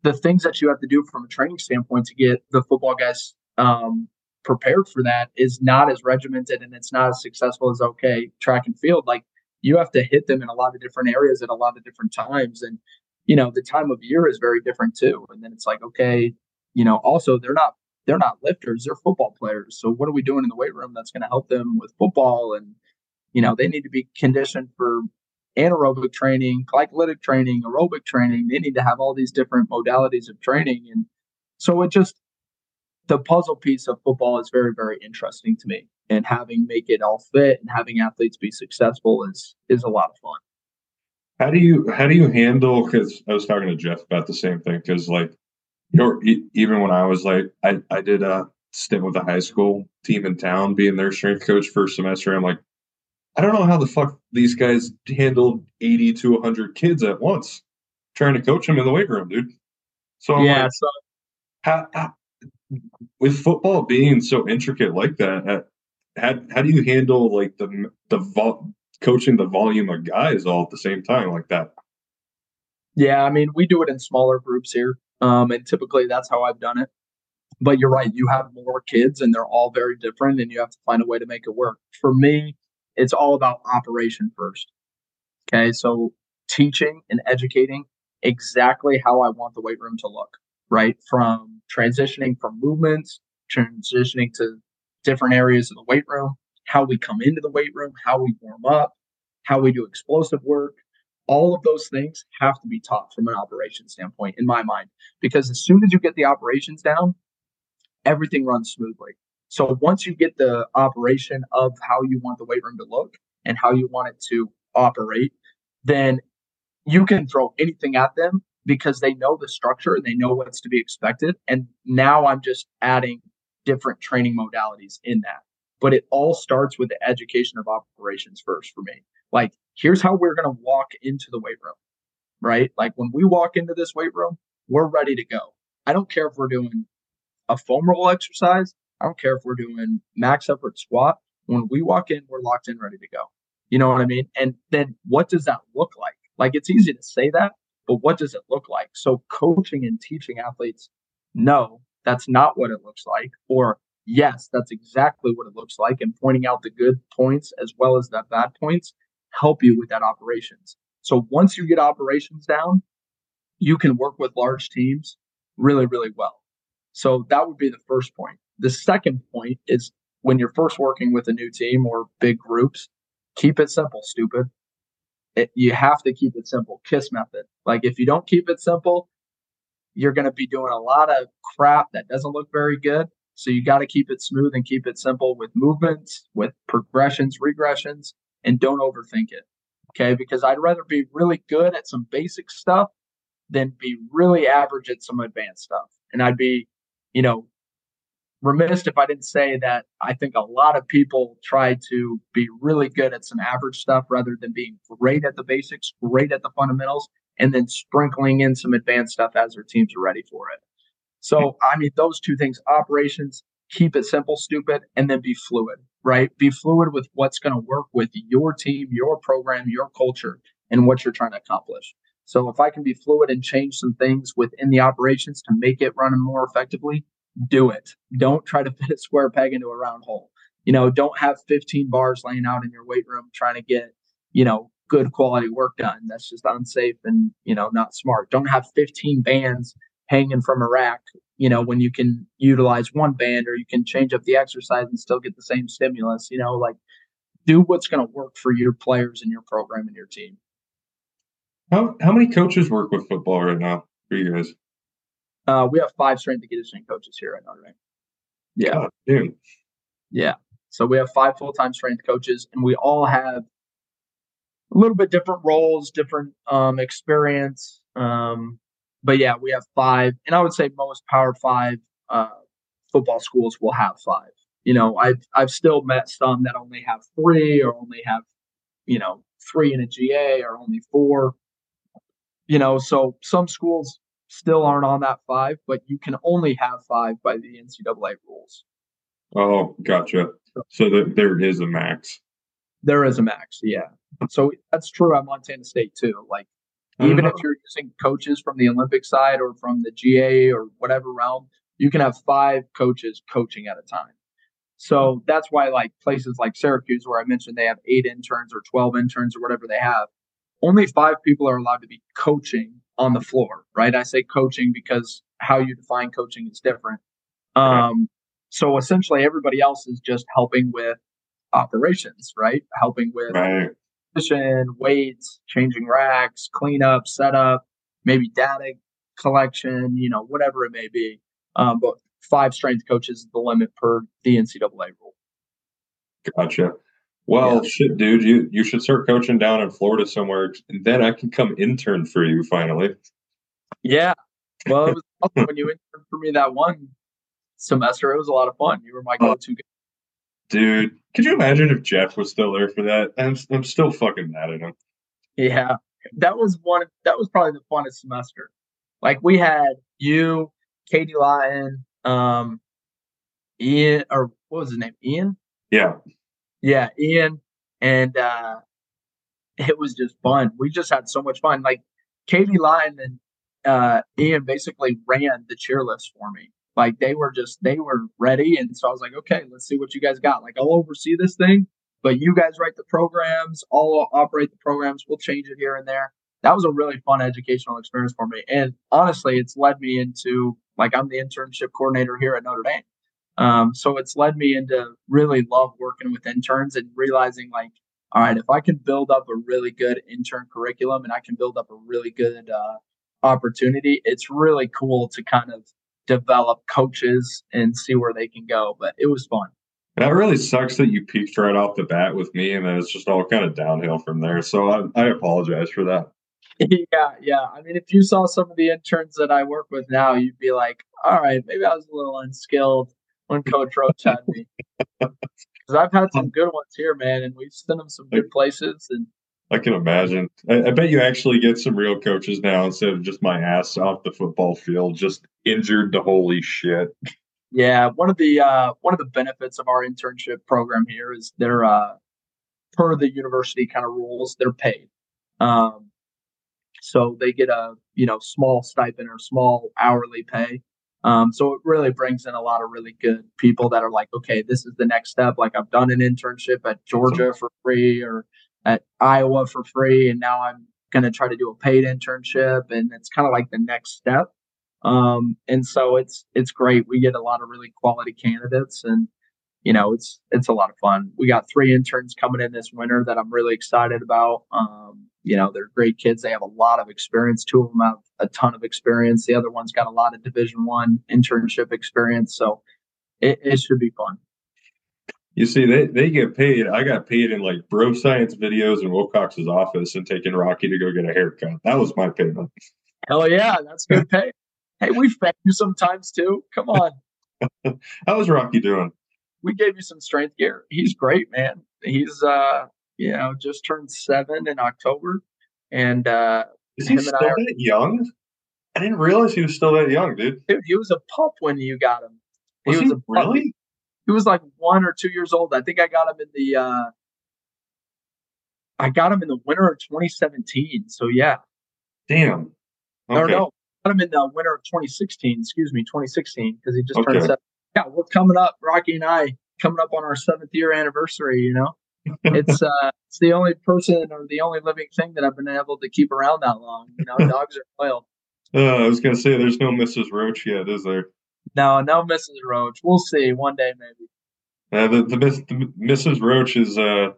the things that you have to do from a training standpoint to get the football guys um, prepared for that is not as regimented and it's not as successful as okay track and field. Like you have to hit them in a lot of different areas at a lot of different times, and you know the time of year is very different too. And then it's like okay, you know, also they're not they're not lifters, they're football players. So what are we doing in the weight room that's going to help them with football and you know, they need to be conditioned for anaerobic training, glycolytic training, aerobic training. They need to have all these different modalities of training. And so it just, the puzzle piece of football is very, very interesting to me. And having make it all fit and having athletes be successful is is a lot of fun. How do you how do you handle? Because I was talking to Jeff about the same thing. Because like, you're even when I was like, I I did a stint with a high school team in town, being their strength coach for a semester. I'm like, I don't know how the fuck these guys handled 80 to 100 kids at once trying to coach them in the weight room, dude. So I'm yeah, like, so how, how, with football being so intricate like that, how, how do you handle like the the vo- coaching the volume of guys all at the same time like that? Yeah, I mean, we do it in smaller groups here, um, and typically that's how I've done it. But you're right, you have more kids, and they're all very different, and you have to find a way to make it work. For me, it's all about operation first. Okay. So teaching and educating exactly how I want the weight room to look, right? From transitioning from movements, transitioning to different areas of the weight room, how we come into the weight room, how we warm up, how we do explosive work. All of those things have to be taught from an operation standpoint, in my mind, because as soon as you get the operations down, everything runs smoothly. So once you get the operation of how you want the weight room to look and how you want it to operate, then you can throw anything at them because they know the structure and they know what's to be expected. And now I'm just adding different training modalities in that. But it all starts with the education of operations first for me. Like, here's how we're going to walk into the weight room, right? Like, when we walk into this weight room, we're ready to go. I don't care if we're doing a foam roll exercise I don't care if we're doing max effort squat. When we walk in, we're locked in, ready to go. You know what I mean? And then what does that look like? Like it's easy to say that, but what does it look like? So coaching and teaching athletes, no, that's not what it looks like. Or yes, that's exactly what it looks like. And pointing out the good points as well as the bad points help you with that operations. So once you get operations down, you can work with large teams really, really well. So that would be the first point. The second point is when you're first working with a new team or big groups, keep it simple, stupid. It, you have to keep it simple. KISS method. Like if you don't keep it simple, you're going to be doing a lot of crap that doesn't look very good. So you got to keep it smooth and keep it simple with movements, with progressions, regressions, and don't overthink it. Okay. Because I'd rather be really good at some basic stuff than be really average at some advanced stuff. And I'd be, you know, remiss if I didn't say that I think a lot of people try to be really good at some average stuff rather than being great at the basics, great at the fundamentals, and then sprinkling in some advanced stuff as their teams are ready for it. So, I mean, those two things operations, keep it simple, stupid, and then be fluid, right? Be fluid with what's going to work with your team, your program, your culture, and what you're trying to accomplish. So, if I can be fluid and change some things within the operations to make it run more effectively, do it. Don't try to fit a square peg into a round hole. You know, don't have 15 bars laying out in your weight room trying to get, you know, good quality work done. That's just unsafe and you know not smart. Don't have 15 bands hanging from a rack. You know when you can utilize one band or you can change up the exercise and still get the same stimulus. You know like do what's going to work for your players and your program and your team. How how many coaches work with football right now for you guys? Uh, we have five strength and conditioning coaches here at Notre Dame. Yeah, God, dude. Yeah. So we have five full time strength coaches, and we all have a little bit different roles, different um, experience. Um, but yeah, we have five, and I would say most Power Five uh, football schools will have five. You know, I've I've still met some that only have three, or only have, you know, three in a GA, or only four. You know, so some schools still aren't on that five, but you can only have five by the NCAA rules. Oh, gotcha. So there is a max. There is a max, yeah. So that's true at Montana State too. Like even if uh-huh. you're using coaches from the Olympic side or from the GA or whatever realm, you can have five coaches coaching at a time. So that's why like places like Syracuse, where I mentioned they have eight interns or 12 interns or whatever they have, only five people are allowed to be coaching on the floor, right? I say coaching because how you define coaching is different. Um, so essentially, everybody else is just helping with operations, right? Helping with right. position, weights, changing racks, cleanup, setup, maybe data collection, you know, whatever it may be. Um, but five strength coaches is the limit per the NCAA rule. Gotcha. Well, yeah. shit, dude, you you should start coaching down in Florida somewhere, and then I can come intern for you finally. Yeah. Well, it was awesome when you interned for me that one semester. It was a lot of fun. You were my go-to guy. Dude, could you imagine if Jeff was still there for that? I'm I'm still fucking mad at him. Yeah, that was one. That was probably the funnest semester. Like we had you, Katie Lyon, um, Ian, or what was his name? Ian. Yeah. Yeah, Ian, and uh, it was just fun. We just had so much fun. Like Katie Lyon and uh, Ian basically ran the cheer list for me. Like they were just they were ready, and so I was like, okay, let's see what you guys got. Like I'll oversee this thing, but you guys write the programs, I'll operate the programs. We'll change it here and there. That was a really fun educational experience for me, and honestly, it's led me into like I'm the internship coordinator here at Notre Dame. Um, so it's led me into really love working with interns and realizing like, all right, if I can build up a really good intern curriculum and I can build up a really good uh, opportunity, it's really cool to kind of develop coaches and see where they can go. But it was fun. That really sucks that you peaked right off the bat with me, and then it's just all kind of downhill from there. So I, I apologize for that. yeah, yeah. I mean, if you saw some of the interns that I work with now, you'd be like, all right, maybe I was a little unskilled when Coach Roach had me. Because I've had some good ones here, man, and we've sent them some good places. And I can imagine. I, I, bet you actually get some real coaches now instead of just my ass off the football field, just injured to holy shit. Yeah, one of the uh, one of the benefits of our internship program here is they're uh, per the university kind of rules, they're paid. Um, so they get a you know small stipend or small hourly pay. Um, so it really brings in a lot of really good people that are like, okay, this is the next step. Like I've done an internship at Georgia for free or at Iowa for free, and now I'm going to try to do a paid internship, and it's kind of like the next step. Um, and so it's it's great. We get a lot of really quality candidates, and you know it's it's a lot of fun. We got three interns coming in this winter that I'm really excited about. Um, you know they're great kids. They have a lot of experience. Two of them have a ton of experience. The other one's got a lot of Division One internship experience. So it, it should be fun. You see, they, they get paid. I got paid in like bro science videos in Wilcox's office and taking Rocky to go get a haircut. That was my payment. Hell yeah, that's good pay. hey, we fed you sometimes too. Come on. How was Rocky doing? We gave you some strength gear. He's great, man. He's uh, you know, just turned seven in October, and uh, is he still are, that young? I didn't realize he was still that young, dude. Dude, he was a pup when you got him. He was, was he really? he was like one or two years old. I think I got him in the uh I got him in the winter of 2017. So yeah. Damn. Okay. Or no, got him in the winter of 2016. Excuse me, 2016 because he just okay. turned seven. Yeah, we're coming up. Rocky and I coming up on our seventh year anniversary. You know. It's uh, it's the only person or the only living thing that I've been able to keep around that long. You know, dogs are loyal. Uh, I was gonna say, there's no Mrs. Roach yet, is there? No, no Mrs. Roach. We'll see one day maybe. Uh, the, the, the Mrs. Roach is uh,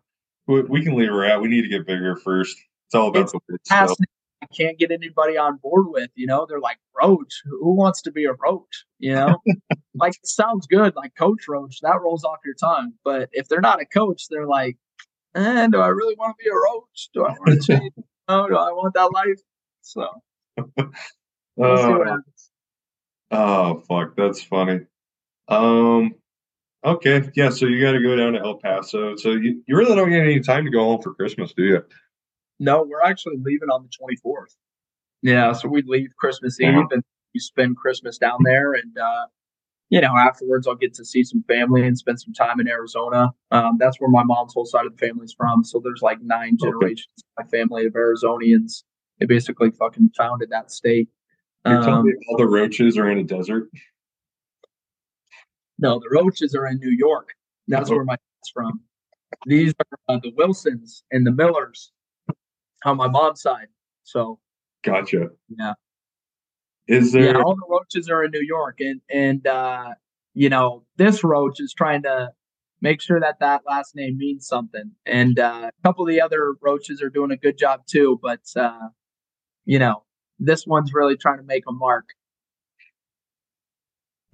we, we, can leave her out. We need to get bigger first. It's all about it's the stuff. I can't get anybody on board with. You know, they're like Roach. Who wants to be a Roach? You know, like it sounds good, like Coach Roach. That rolls off your tongue. But if they're not a coach, they're like, eh, do I really want to be a Roach? Do I want to change? no, do I want that life? So. Uh, oh fuck, that's funny. Um, okay, yeah. So you got to go down to El Paso. So you, you really don't get any time to go home for Christmas, do you? No, we're actually leaving on the twenty fourth. Yeah, so we leave Christmas Eve and we spend Christmas down there, and uh, you know afterwards I'll get to see some family and spend some time in Arizona. Um, that's where my mom's whole side of the family's from. So there's like nine generations okay. of my family of Arizonians. They basically fucking founded that state. You're telling um, me all the roaches are in a desert? No, the roaches are in New York. That's oh. where my dad's from. These are uh, the Wilsons and the Millers on my mom's side. So, gotcha. Yeah. Is there? Yeah, all the roaches are in New York, and and uh, you know this roach is trying to make sure that that last name means something. And uh, a couple of the other roaches are doing a good job too, but uh, you know this one's really trying to make a mark.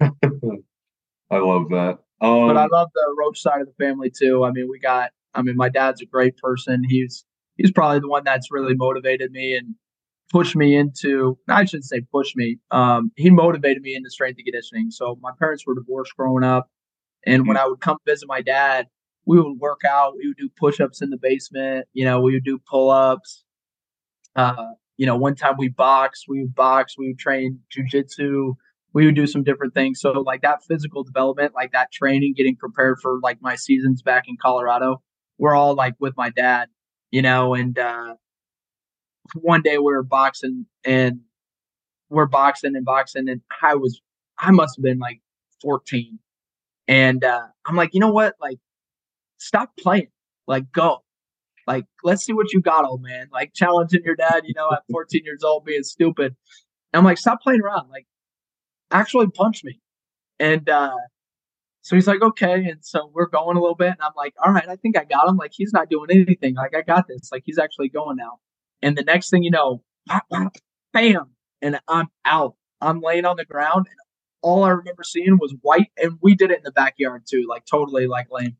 I love that. Um, but I love the Roach side of the family too. I mean, we got. I mean, my dad's a great person. He's he's probably the one that's really motivated me and pushed me into. I shouldn't say push me. Um, he motivated me into strength and conditioning. So my parents were divorced growing up, and mm-hmm. when I would come visit my dad, we would work out. We would do push-ups in the basement. You know, we would do pull-ups. Uh, you know, one time we boxed, we would box, we would train jujitsu, we would do some different things. So like that physical development, like that training, getting prepared for like my seasons back in Colorado, we're all like with my dad, you know, and uh one day we were boxing and we're boxing and boxing and I was I must have been like 14. And uh I'm like, you know what? Like stop playing. Like go. Like, let's see what you got, old man. Like challenging your dad, you know, at 14 years old being stupid. And I'm like, stop playing around. Like, actually punch me. And uh so he's like, okay. And so we're going a little bit. And I'm like, all right, I think I got him. Like, he's not doing anything. Like, I got this. Like, he's actually going now. And the next thing you know, pop, pop, bam. And I'm out. I'm laying on the ground. And all I remember seeing was white. And we did it in the backyard too, like totally like lame.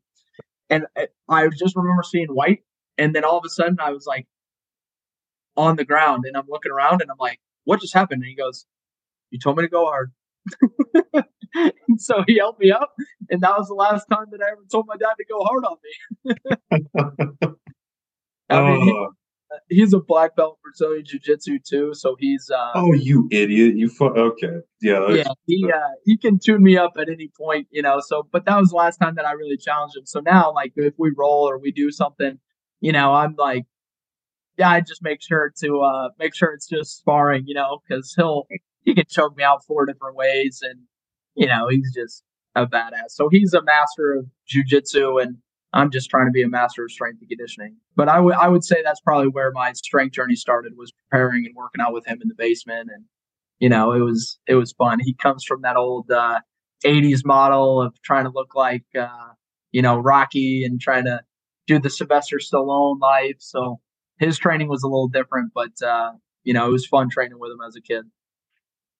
And I just remember seeing white and then all of a sudden I was like on the ground and I'm looking around and I'm like, what just happened? And he goes, You told me to go hard. And so he helped me up. And that was the last time that I ever told my dad to go hard on me. I mean, he, oh he's a black belt Brazilian Jiu Jitsu too, so he's. Uh, oh, you idiot! You fu- okay? Yeah, yeah. He uh, he can tune me up at any point, you know. So, but that was the last time that I really challenged him. So now, like, if we roll or we do something, you know, I'm like, yeah, I just make sure to uh make sure it's just sparring, you know, because he'll he can choke me out four different ways, and you know, he's just a badass. So he's a master of jujitsu and I'm just trying to be a master of strength and conditioning. But I would I would say that's probably where my strength journey started was preparing and working out with him in the basement and you know, it was it was fun. He comes from that old uh 80s model of trying to look like uh you know, Rocky and trying to do the Sylvester Stallone life. So his training was a little different, but uh, you know, it was fun training with him as a kid.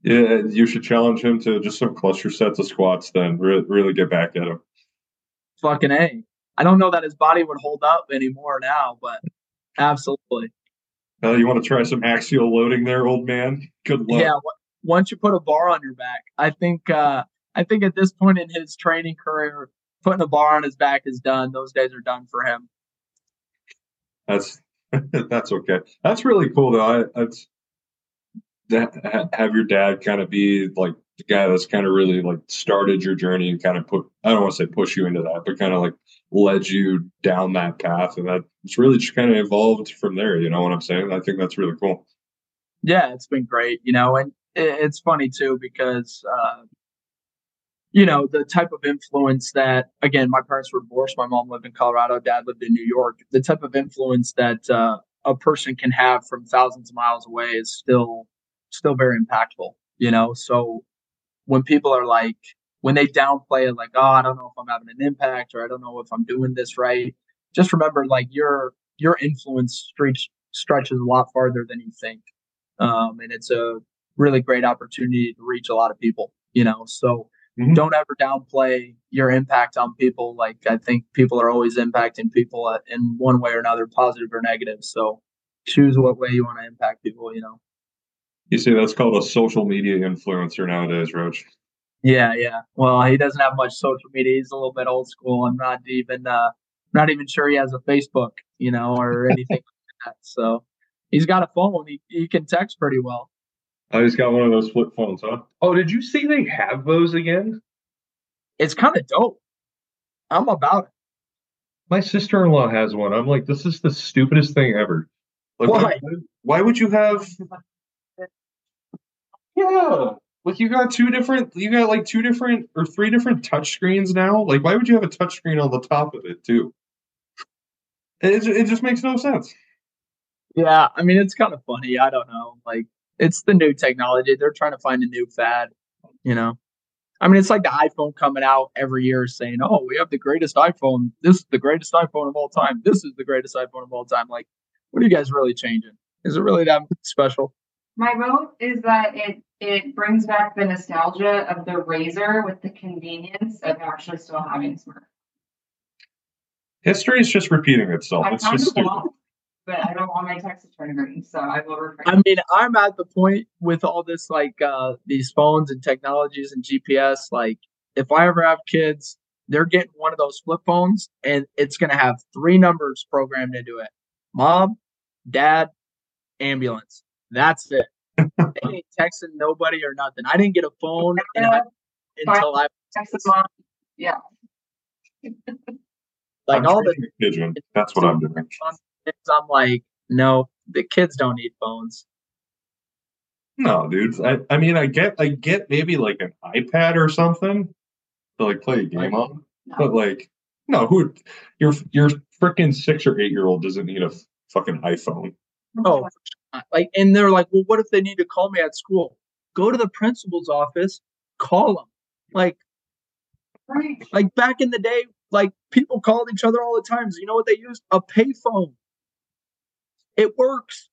Yeah, you should challenge him to just some cluster sets of squats. Then Re- really get back at him. Fucking a. I don't know that his body would hold up anymore now, but absolutely. Uh, you want to try some axial loading there, old man? Good luck. Yeah, once you put a bar on your back, I think uh, I think at this point in his training career, putting a bar on his back is done. Those days are done for him. That's that's okay. That's really cool though. I that's that have your dad kind of be like the guy that's kind of really like started your journey and kind of put I don't want to say push you into that, but kind of like led you down that path and that it's really just kind of evolved from there. You know what I'm saying? I think that's really cool. Yeah, it's been great. You know, and it's funny too because uh, you know, the type of influence that, again, my parents were divorced. My mom lived in Colorado, dad lived in New York. The type of influence that uh, a person can have from thousands of miles away is still, still very impactful, you know? So when people are like, when they downplay it, like, oh, I don't know if I'm having an impact or I don't know if I'm doing this right, just remember like your, your influence stretch, stretches a lot farther than you think. Um, and it's a really great opportunity to reach a lot of people, you know? So, Mm-hmm. Don't ever downplay your impact on people. Like I think people are always impacting people in one way or another, positive or negative. So choose what way you want to impact people. You know. You see, that's called a social media influencer nowadays, Roach. Yeah, yeah. Well, he doesn't have much social media. He's a little bit old school. I'm not even uh, not even sure he has a Facebook, you know, or anything like that. So he's got a phone. He he can text pretty well. I just got one of those flip phones, huh? Oh, did you see they have those again? It's kind of dope. I'm about it. My sister in law has one. I'm like, this is the stupidest thing ever. Like, why? Why would you have? Yeah, like you got two different. You got like two different or three different touch screens now. Like, why would you have a touch screen on the top of it too? It it just makes no sense. Yeah, I mean, it's kind of funny. I don't know. Like, it's the new technology. They're trying to find a new fad, you know. I mean, it's like the iPhone coming out every year saying, "Oh, we have the greatest iPhone. This is the greatest iPhone of all time. This is the greatest iPhone of all time." Like, what are you guys really changing? Is it really that special? My vote is that it it brings back the nostalgia of the Razr with the convenience of actually still having smart. History is just repeating itself. I it's just stupid but I don't want my text to turn green, so I will refrain. I mean, I'm at the point with all this like uh these phones and technologies and GPS. Like, if I ever have kids, they're getting one of those flip phones, and it's gonna have three numbers programmed into it: mom, dad, ambulance. That's it. they ain't texting nobody or nothing. I didn't get a phone I, until I texted mom. Yeah. like I'm all the. That's what I'm doing. I'm like, no, the kids don't need phones. No, dudes. I, I mean, I get, I get maybe like an iPad or something to like play a game on, no. but like, no, who, your your freaking six or eight year old doesn't need a fucking iPhone. Oh, like, and they're like, well, what if they need to call me at school? Go to the principal's office, call them. Like, right. like back in the day, like people called each other all the time. So you know what they used? A payphone. It works.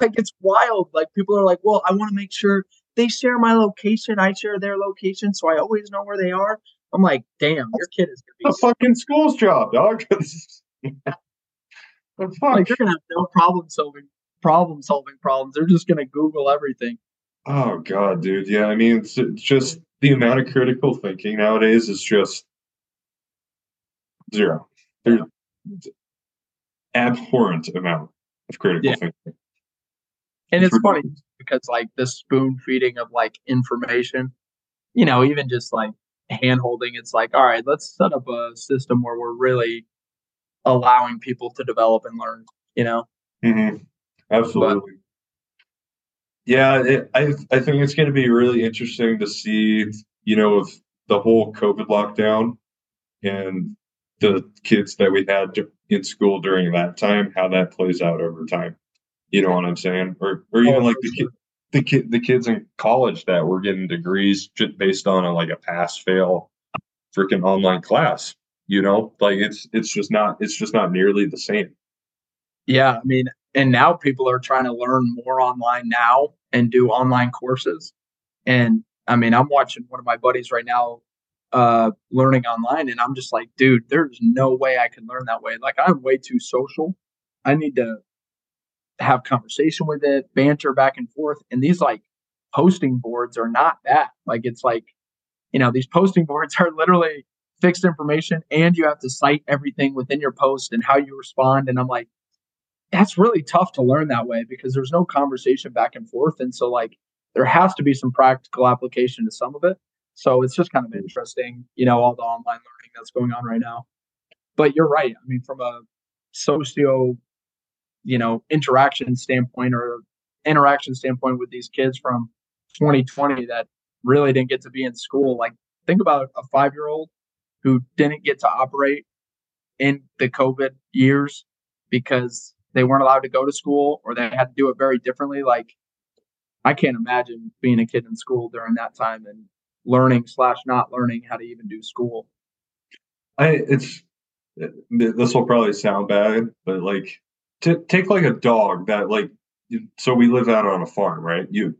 like it's wild. Like people are like, well, I want to make sure they share my location. I share their location, so I always know where they are. I'm like, damn, your kid is gonna be a fucking school's job, dog. like you're gonna have no problem solving problem solving problems. They're just gonna Google everything. Oh god, dude. Yeah, I mean, it's, it's just the amount of critical thinking nowadays is just zero. There's abhorrent amount of critical yeah. thinking. And it's, it's funny because like the spoon feeding of like information, you know, even just like hand holding, it's like, all right, let's set up a system where we're really allowing people to develop and learn, you know? Mm-hmm. Absolutely. But, yeah, it, I I think it's going to be really interesting to see, you know, if the whole COVID lockdown and the kids that we had in school during that time, how that plays out over time. You know what I'm saying? Or or even oh, like the sure. the kid the kids in college that were getting degrees just based on a like a pass fail freaking online class. You know, like it's it's just not it's just not nearly the same. Yeah, I mean, and now people are trying to learn more online now and do online courses. And I mean, I'm watching one of my buddies right now uh, learning online, and I'm just like, dude, there's no way I can learn that way. Like, I'm way too social. I need to have conversation with it, banter back and forth. And these like posting boards are not that. Like, it's like, you know, these posting boards are literally fixed information, and you have to cite everything within your post and how you respond. And I'm like, that's really tough to learn that way because there's no conversation back and forth. And so, like, there has to be some practical application to some of it. So it's just kind of interesting, you know, all the online learning that's going on right now. But you're right. I mean, from a socio, you know, interaction standpoint or interaction standpoint with these kids from 2020 that really didn't get to be in school. Like think about a five year old who didn't get to operate in the COVID years because they weren't allowed to go to school or they had to do it very differently. Like I can't imagine being a kid in school during that time and learning slash not learning how to even do school. I it's this will probably sound bad, but like to take like a dog that like so we live out on a farm, right? You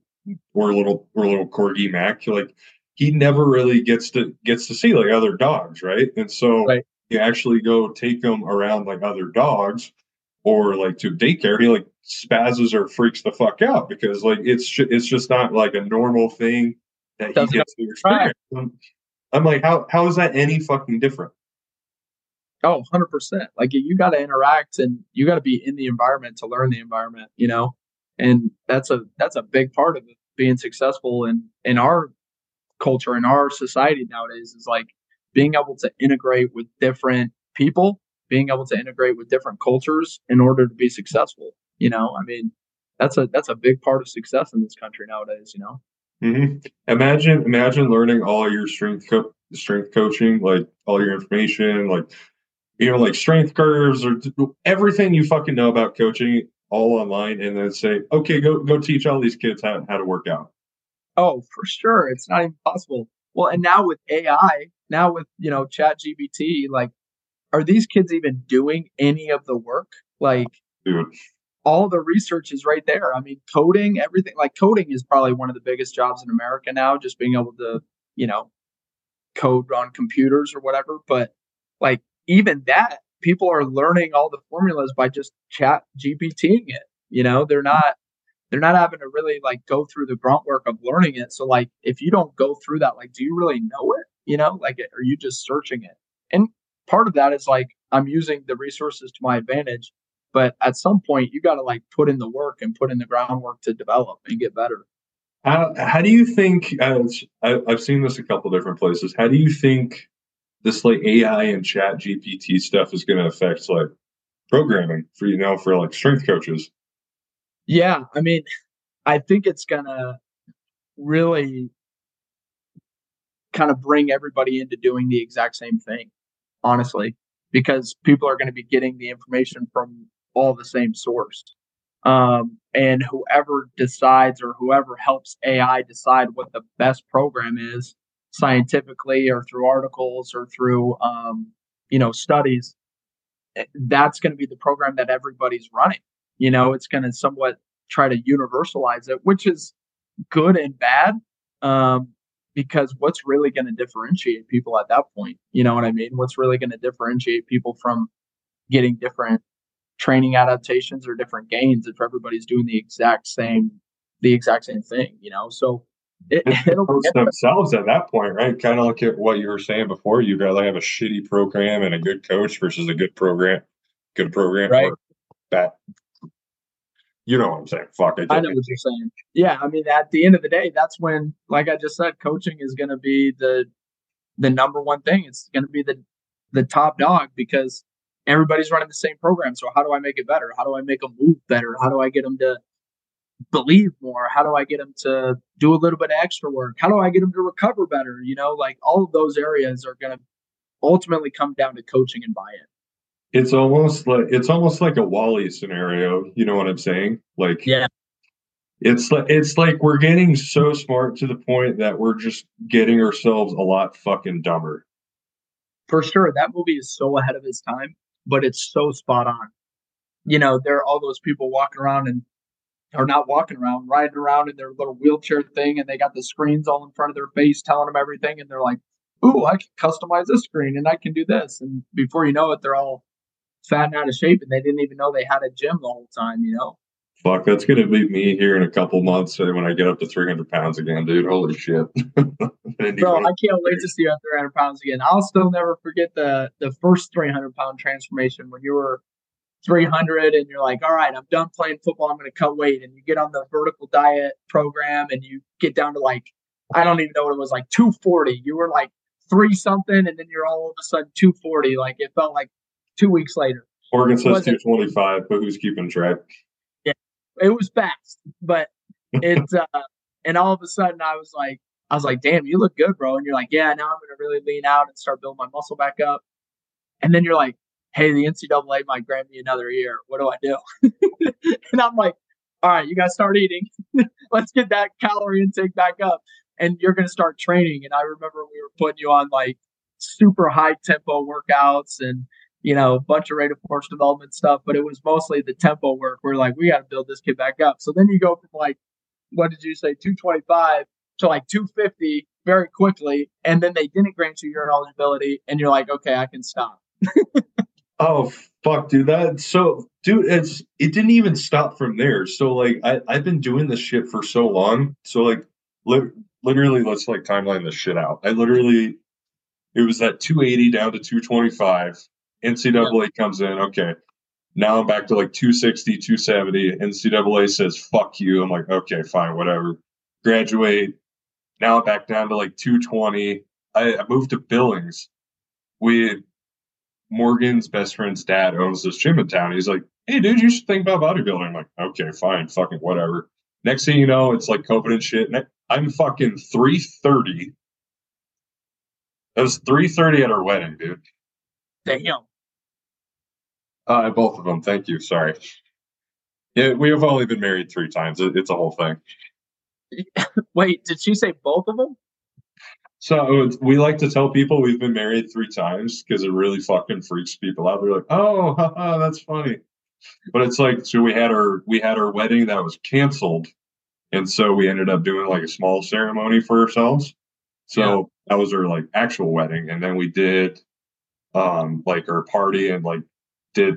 we're a little we're a little corgi Mac. You're Like he never really gets to gets to see like other dogs, right? And so right. you actually go take him around like other dogs or like to daycare, he like spazzes or freaks the fuck out because like it's it's just not like a normal thing that he gets to experience. I'm like, how how is that any fucking different? Oh, 100%. Like you got to interact and you got to be in the environment to learn the environment, you know? And that's a that's a big part of it, being successful in in our culture in our society nowadays is like being able to integrate with different people, being able to integrate with different cultures in order to be successful, you know? I mean, that's a that's a big part of success in this country nowadays, you know? Mm-hmm. Imagine, imagine learning all your strength co- strength coaching, like all your information, like you know, like strength curves or everything you fucking know about coaching all online, and then say, okay, go go teach all these kids how, how to work out. Oh, for sure, it's not even possible. Well, and now with AI, now with you know Chat GPT, like, are these kids even doing any of the work? Like, Dude. all the research is right there. I mean, coding, everything. Like, coding is probably one of the biggest jobs in America now. Just being able to, you know, code on computers or whatever. But like even that, people are learning all the formulas by just chat GPTing it. You know, they're not they're not having to really like go through the grunt work of learning it. So like if you don't go through that, like do you really know it? You know, like are you just searching it? And part of that is like I'm using the resources to my advantage. But at some point you gotta like put in the work and put in the groundwork to develop and get better. How, how do you think as I, I've seen this a couple different places, how do you think this like AI and chat GPT stuff is going to affect like programming for you know for like strength coaches? Yeah, I mean, I think it's to really kind of bring everybody into doing the exact same thing, honestly, because people are going to be getting the information from all the same source. Um, and whoever decides or whoever helps AI decide what the best program is scientifically or through articles or through um, you know studies eh, that's going to be the program that everybody's running you know it's going to somewhat try to universalize it which is good and bad um, because what's really going to differentiate people at that point you know what i mean what's really going to differentiate people from getting different training adaptations or different gains if everybody's doing the exact same the exact same thing you know so it, it'll themselves at that point, right? Kind of look at what you were saying before. You got to have a shitty program and a good coach versus a good program, good program, right? That you know what I'm saying? Fuck, I, I know what you're saying. Yeah, I mean, at the end of the day, that's when, like I just said, coaching is going to be the the number one thing. It's going to be the the top dog because everybody's running the same program. So how do I make it better? How do I make them move better? How do I get them to believe more? How do I get them to do a little bit of extra work? How do I get them to recover better? You know, like all of those areas are going to ultimately come down to coaching and buy-in. It's almost like it's almost like a WALL-E scenario. You know what I'm saying? Like, yeah, it's like it's like we're getting so smart to the point that we're just getting ourselves a lot fucking dumber. For sure, that movie is so ahead of its time, but it's so spot on. You know, there are all those people walking around and are not walking around, riding around in their little wheelchair thing, and they got the screens all in front of their face telling them everything, and they're like, "Ooh, I can customize this screen, and I can do this." And before you know it, they're all fat and out of shape, and they didn't even know they had a gym the whole time. You know. Fuck, that's gonna be me here in a couple months when I get up to 300 pounds again, dude. Holy shit! Bro, I can't wait to see you at 300 pounds again. I'll still never forget the the first 300 pound transformation when you were 300 and you're like, all right, I'm done playing football. I'm going to cut weight. And you get on the vertical diet program and you get down to like, I don't even know what it was, like 240. You were like three something and then you're all of a sudden 240. Like it felt like two weeks later. Morgan says 225, but who's keeping track? Yeah, it was fast, but it's, uh, and all of a sudden I was like, I was like, damn, you look good, bro. And you're like, yeah, now I'm gonna really lean out and start building my muscle back up. And then you're like, hey, the NCAA might grant me another year. What do I do? and I'm like, all right, you got to start eating. Let's get that calorie intake back up. And you're going to start training. And I remember we were putting you on like super high tempo workouts and, you know, a bunch of rate of force development stuff, but it was mostly the tempo work. We're like, we got to build this kid back up. So then you go from like, what did you say, 225 to like 250 very quickly. And then they didn't grant you your eligibility. And you're like, okay, I can stop. Oh fuck, dude. That so dude, it's it didn't even stop from there. So like I, I've been doing this shit for so long. So like li- literally let's like timeline this shit out. I literally it was that 280 down to 225. NCAA comes in, okay. Now I'm back to like 260, 270. NCAA says, fuck you. I'm like, okay, fine, whatever. Graduate. Now I'm back down to like 220. I, I moved to Billings. We Morgan's best friend's dad owns this gym in town. He's like, hey, dude, you should think about bodybuilding. I'm like, okay, fine, fucking whatever. Next thing you know, it's like COVID and shit. I'm fucking 330. It was 330 at our wedding, dude. Damn. Uh, both of them. Thank you. Sorry. Yeah, we have only been married three times. It, it's a whole thing. Wait, did she say both of them? So we like to tell people we've been married three times because it really fucking freaks people out. They're like, "Oh, haha, that's funny," but it's like, so we had our we had our wedding that was canceled, and so we ended up doing like a small ceremony for ourselves. So yeah. that was our like actual wedding, and then we did um like our party and like did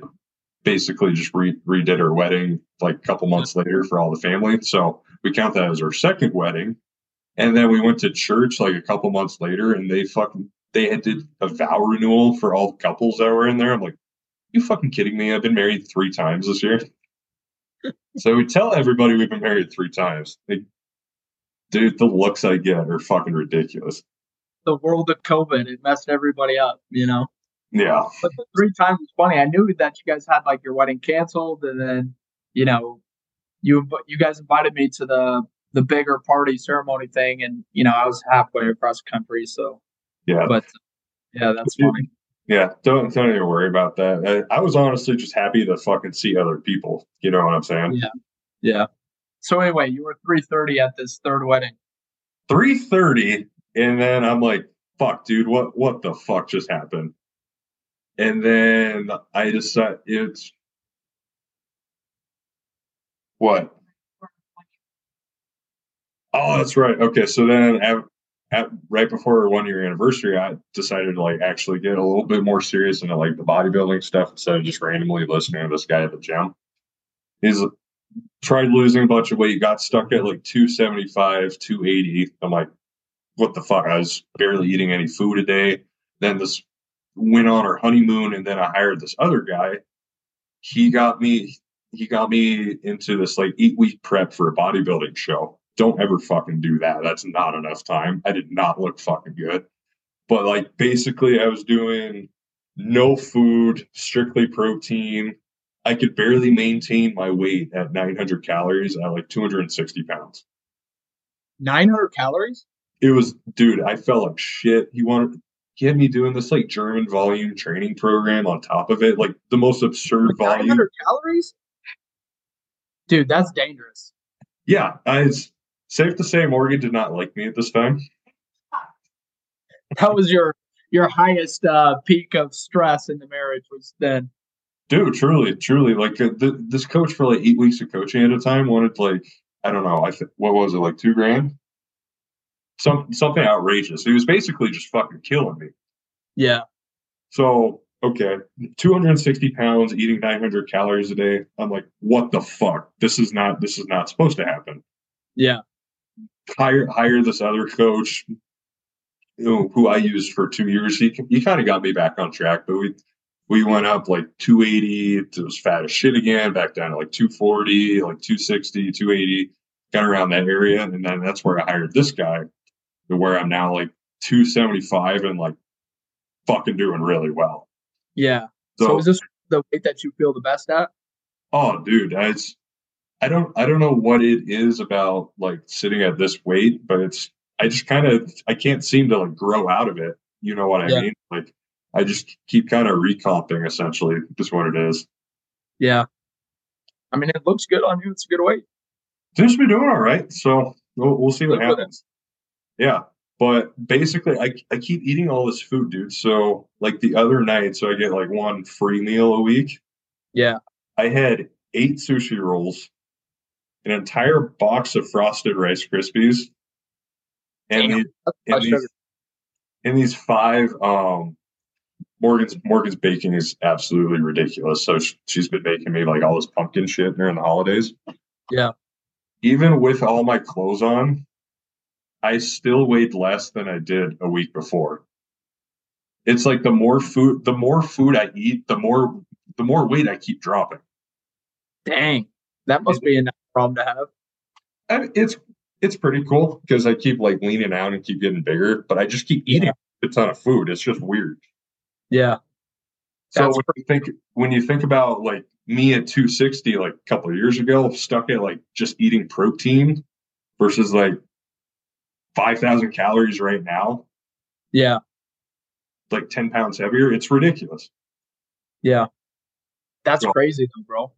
basically just re- redid our wedding like a couple months later for all the family. So we count that as our second wedding and then we went to church like a couple months later and they fucking they had did a vow renewal for all couples that were in there. I'm like, you fucking kidding me? I've been married three times this year. so we tell everybody we've been married three times. They, dude, the looks I get are fucking ridiculous. The world of COVID, it messed everybody up, you know? Yeah. But the three times was funny. I knew that you guys had like your wedding canceled and then, you know, you you guys invited me to the the bigger party ceremony thing, and you know I was halfway across the country, so yeah. But yeah, that's funny. Yeah, don't don't even worry about that. I, I, was honestly just happy to fucking see other people. You know what I'm saying? Yeah, yeah. So anyway, you were 3:30 at this third wedding. 3:30, and then I'm like, "Fuck, dude, what what the fuck just happened?" And then I decided it's what Oh, that's right. Okay, so then at, at right before our one year anniversary, I decided to like actually get a little bit more serious into like the bodybuilding stuff instead of just randomly listening to this guy at the gym. He's tried losing a bunch of weight, got stuck at like 275, 280. I'm like, what the fuck? I was barely eating any food a day. Then this went on our honeymoon, and then I hired this other guy. He got me. He got me into this like eight week prep for a bodybuilding show don't ever fucking do that. That's not enough time. I did not look fucking good. But like basically I was doing no food, strictly protein. I could barely maintain my weight at 900 calories at like 260 pounds. 900 calories? It was, dude, I felt like shit. He wanted, he had me doing this like German volume training program on top of it, like the most absurd like volume. 900 calories? Dude, that's dangerous. Yeah, I, safe to say Morgan did not like me at this time. That was your your highest uh, peak of stress in the marriage was then. Dude, truly, truly, like uh, th- this coach for like eight weeks of coaching at a time wanted like I don't know, I th- what was it like two grand, some something outrageous. He was basically just fucking killing me. Yeah. So okay, 260 pounds, eating 900 calories a day. I'm like, what the fuck? This is not this is not supposed to happen. Yeah hire hire this other coach you know, who I used for two years. He he kind of got me back on track, but we we went up like 280 It was fat as shit again, back down to like 240, like 260, 280, got around that area, and then that's where I hired this guy, to where I'm now like 275 and like fucking doing really well. Yeah. So, so is this the weight that you feel the best at? Oh, dude, it's I don't I don't know what it is about like sitting at this weight, but it's I just kind of I can't seem to like grow out of it. You know what I Yeah. mean? Like I just keep kind of recomping essentially, just what it is. Yeah. I mean, it looks good on you. It's a good weight. Seems to be doing all right. So we'll, we'll see what happens. Yeah. But basically, I, I keep eating all this food, dude. So, like the other night, so I get like one free meal a week. Yeah. I had eight sushi rolls, an entire box of frosted Rice Krispies, and, these, and, these, and these five. Um, Morgan's Morgan's baking is absolutely ridiculous. So she's been making me like all this pumpkin shit during the holidays. Yeah. Even with all my clothes on, I still weighed less than I did a week before. It's like the more food, the more food I eat, the more the more weight I keep dropping. Dang. That must be a nice problem to have. And it's it's pretty cool because I keep like leaning out and keep getting bigger, but I just keep eating a ton of food. It's just weird. Yeah. So That's when you think when you think about like me at 260 like a couple of years ago, stuck at like just eating protein versus like 5,000 calories right now, Yeah. like 10 pounds heavier, it's ridiculous. Yeah. That's So- crazy though, bro.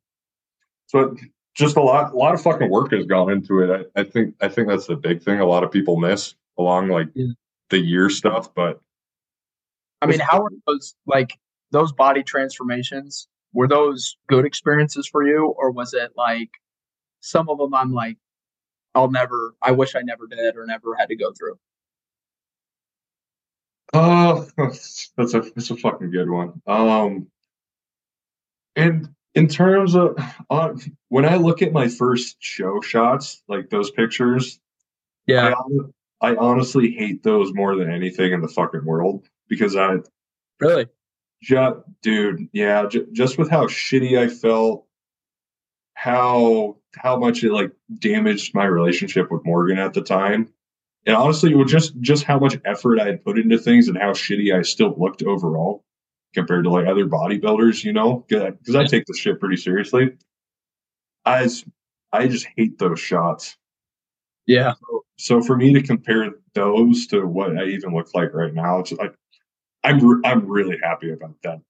So just a lot, a lot of fucking work has gone into it. I, I think, I think that's the big thing. A lot of people miss along like Yeah. the year stuff, but I mean, how were those like those body transformations? Were those good experiences for you, or was it like some of them? I'm like, I'll never. I wish I never did or never had to go through. Oh, that's a that's a fucking good one. Um, and in terms of uh, when I look at my first show shots, like those pictures, Yeah. hon- I honestly hate those more than anything in the fucking world because I Really? just, dude, yeah, j- just with how shitty I felt, how how much it like damaged my relationship with Morgan at the time, and honestly, with just just how much effort I had put into things and how shitty I still looked overall compared to like other bodybuilders, you know, because I take this shit pretty seriously. I just hate those shots. Yeah. So for me to compare those to what I even look like right now, it's like I'm re- I'm really happy about that.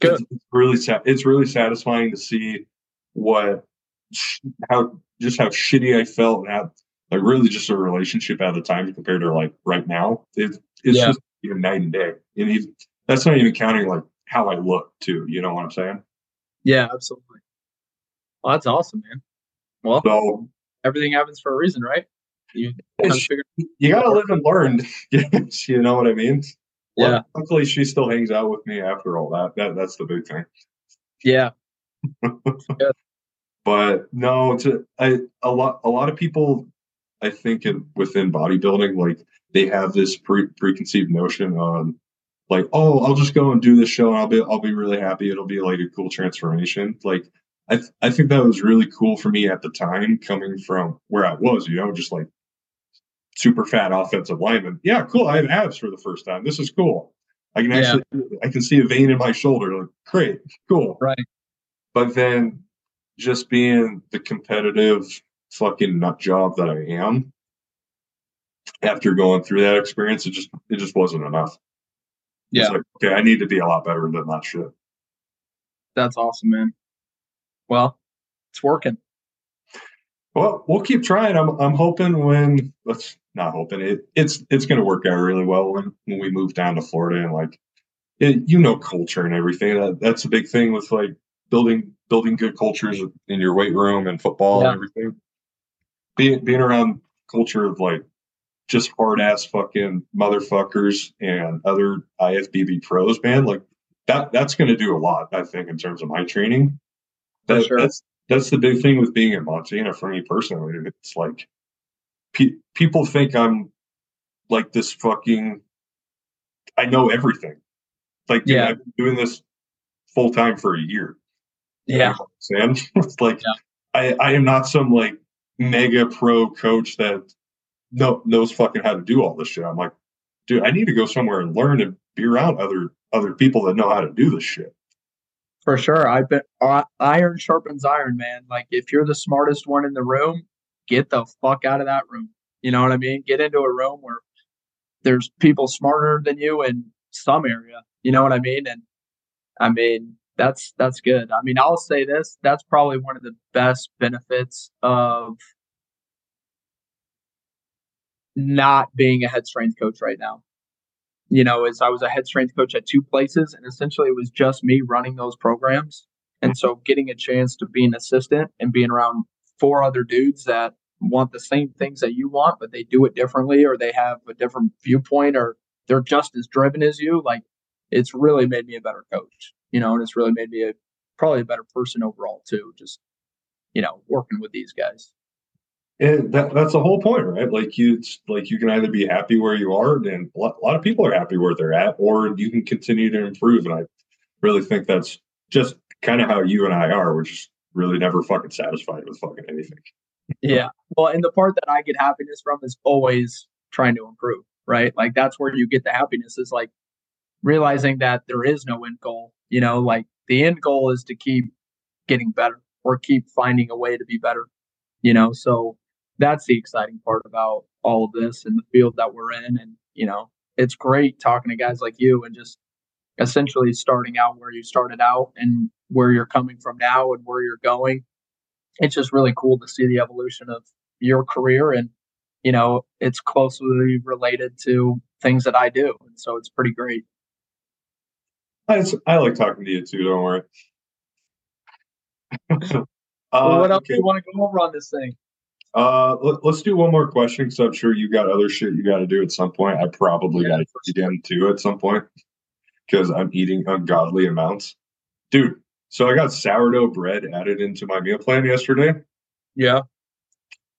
Good. It's, it's really sa- it's really satisfying to see what how just how shitty I felt and how like really just a relationship at the time compared to like right now. It's it's Yeah. just even night and day. And even, that's not even counting like how I look too. You know what I'm saying? Yeah. Absolutely. Well, that's awesome, man. Well, So everything happens for a reason, right? You kind of It's- you gotta live and learn. yes, you know what I mean? Yeah. Luckily, she still hangs out with me after all that. That that's the big thing. Yeah. But no, to I a lot a lot of people, I think in, within bodybuilding, like they have this pre, preconceived notion on, like, oh, I'll just go and do this show and I'll be I'll be really happy. It'll be like a cool transformation. Like I th- I think that was really cool for me at the time, coming from where I was. You know, just like super fat offensive lineman. Yeah, cool. I have abs for the first time. This is cool. I can Yeah. actually I can see a vein in my shoulder. Like, great, cool. Right. But then just being the competitive fucking nut job that I am, after going through that experience, it just it just wasn't enough. Yeah. It's like, okay, I need to be a lot better than that shit. That's awesome, man. Well, it's working. Well, we'll keep trying. I'm I'm hoping when let's not hoping it it's it's gonna work out really well when when we move down to Florida and like it, you know culture and everything. That, that's a big thing with like building building good cultures in your weight room and football Yeah. and everything. Being being around culture of like just hard ass fucking motherfuckers and other IFBB pros, man. Like that that's gonna do a lot, I think, in terms of my training. That- sure. That's that's the big thing with being in Montana for me personally. It's like pe- people think I'm like this fucking. I know everything. Like, dude, Yeah. I've been doing this full time for a year. Yeah. You know what I'm saying? it's like Yeah. I I am not some like mega pro coach that no knows fucking how to do all this shit. I'm like, dude, I need to go somewhere and learn and be around other other people that know how to do this shit. For sure. I bet uh, iron sharpens iron, man. Like if you're the smartest one in the room, get the fuck out of that room. You know what I mean? Get into a room where there's people smarter than you in some area. You know what I mean? And I mean, that's that's good. I mean, I'll say this, that's probably one of the best benefits of not being a head strength coach right now. You know, is I was a head strength coach at two places and essentially it was just me running those programs. And so getting a chance to be an assistant and being around four other dudes that want the same things that you want, but they do it differently or they have a different viewpoint or they're just as driven as you, like it's really made me a better coach, you know, and it's really made me a probably a better person overall too, just you know, working with these guys. And that, that's the whole point, right? Like you, like you can either be happy where you are, and a lot, a lot of people are happy where they're at, or you can continue to improve. And I really think that's just kind of how you and I are. We're just really never fucking satisfied with fucking anything. Yeah. Well, and the part that I get happiness from is always trying to improve, right? Like that's where you get the happiness is like realizing that there is no end goal. You know, like the end goal is to keep getting better or keep finding a way to be better. You know, so that's the exciting part about all of this and the field that we're in. And, you know, it's great talking to guys like you and just essentially starting out where you started out and where you're coming from now and where you're going. It's just really cool to see the evolution of your career and you know it's closely related to things that I do and so it's pretty great. I, I like talking to you too. Don't worry. uh, well, what else okay. do you want to go over on this thing? Uh, let, us do one more question because I'm sure you got other shit you got to do at some point. I probably yeah, got to get into at some point because I'm eating ungodly amounts, dude. So I got sourdough bread added into my meal plan yesterday. Yeah,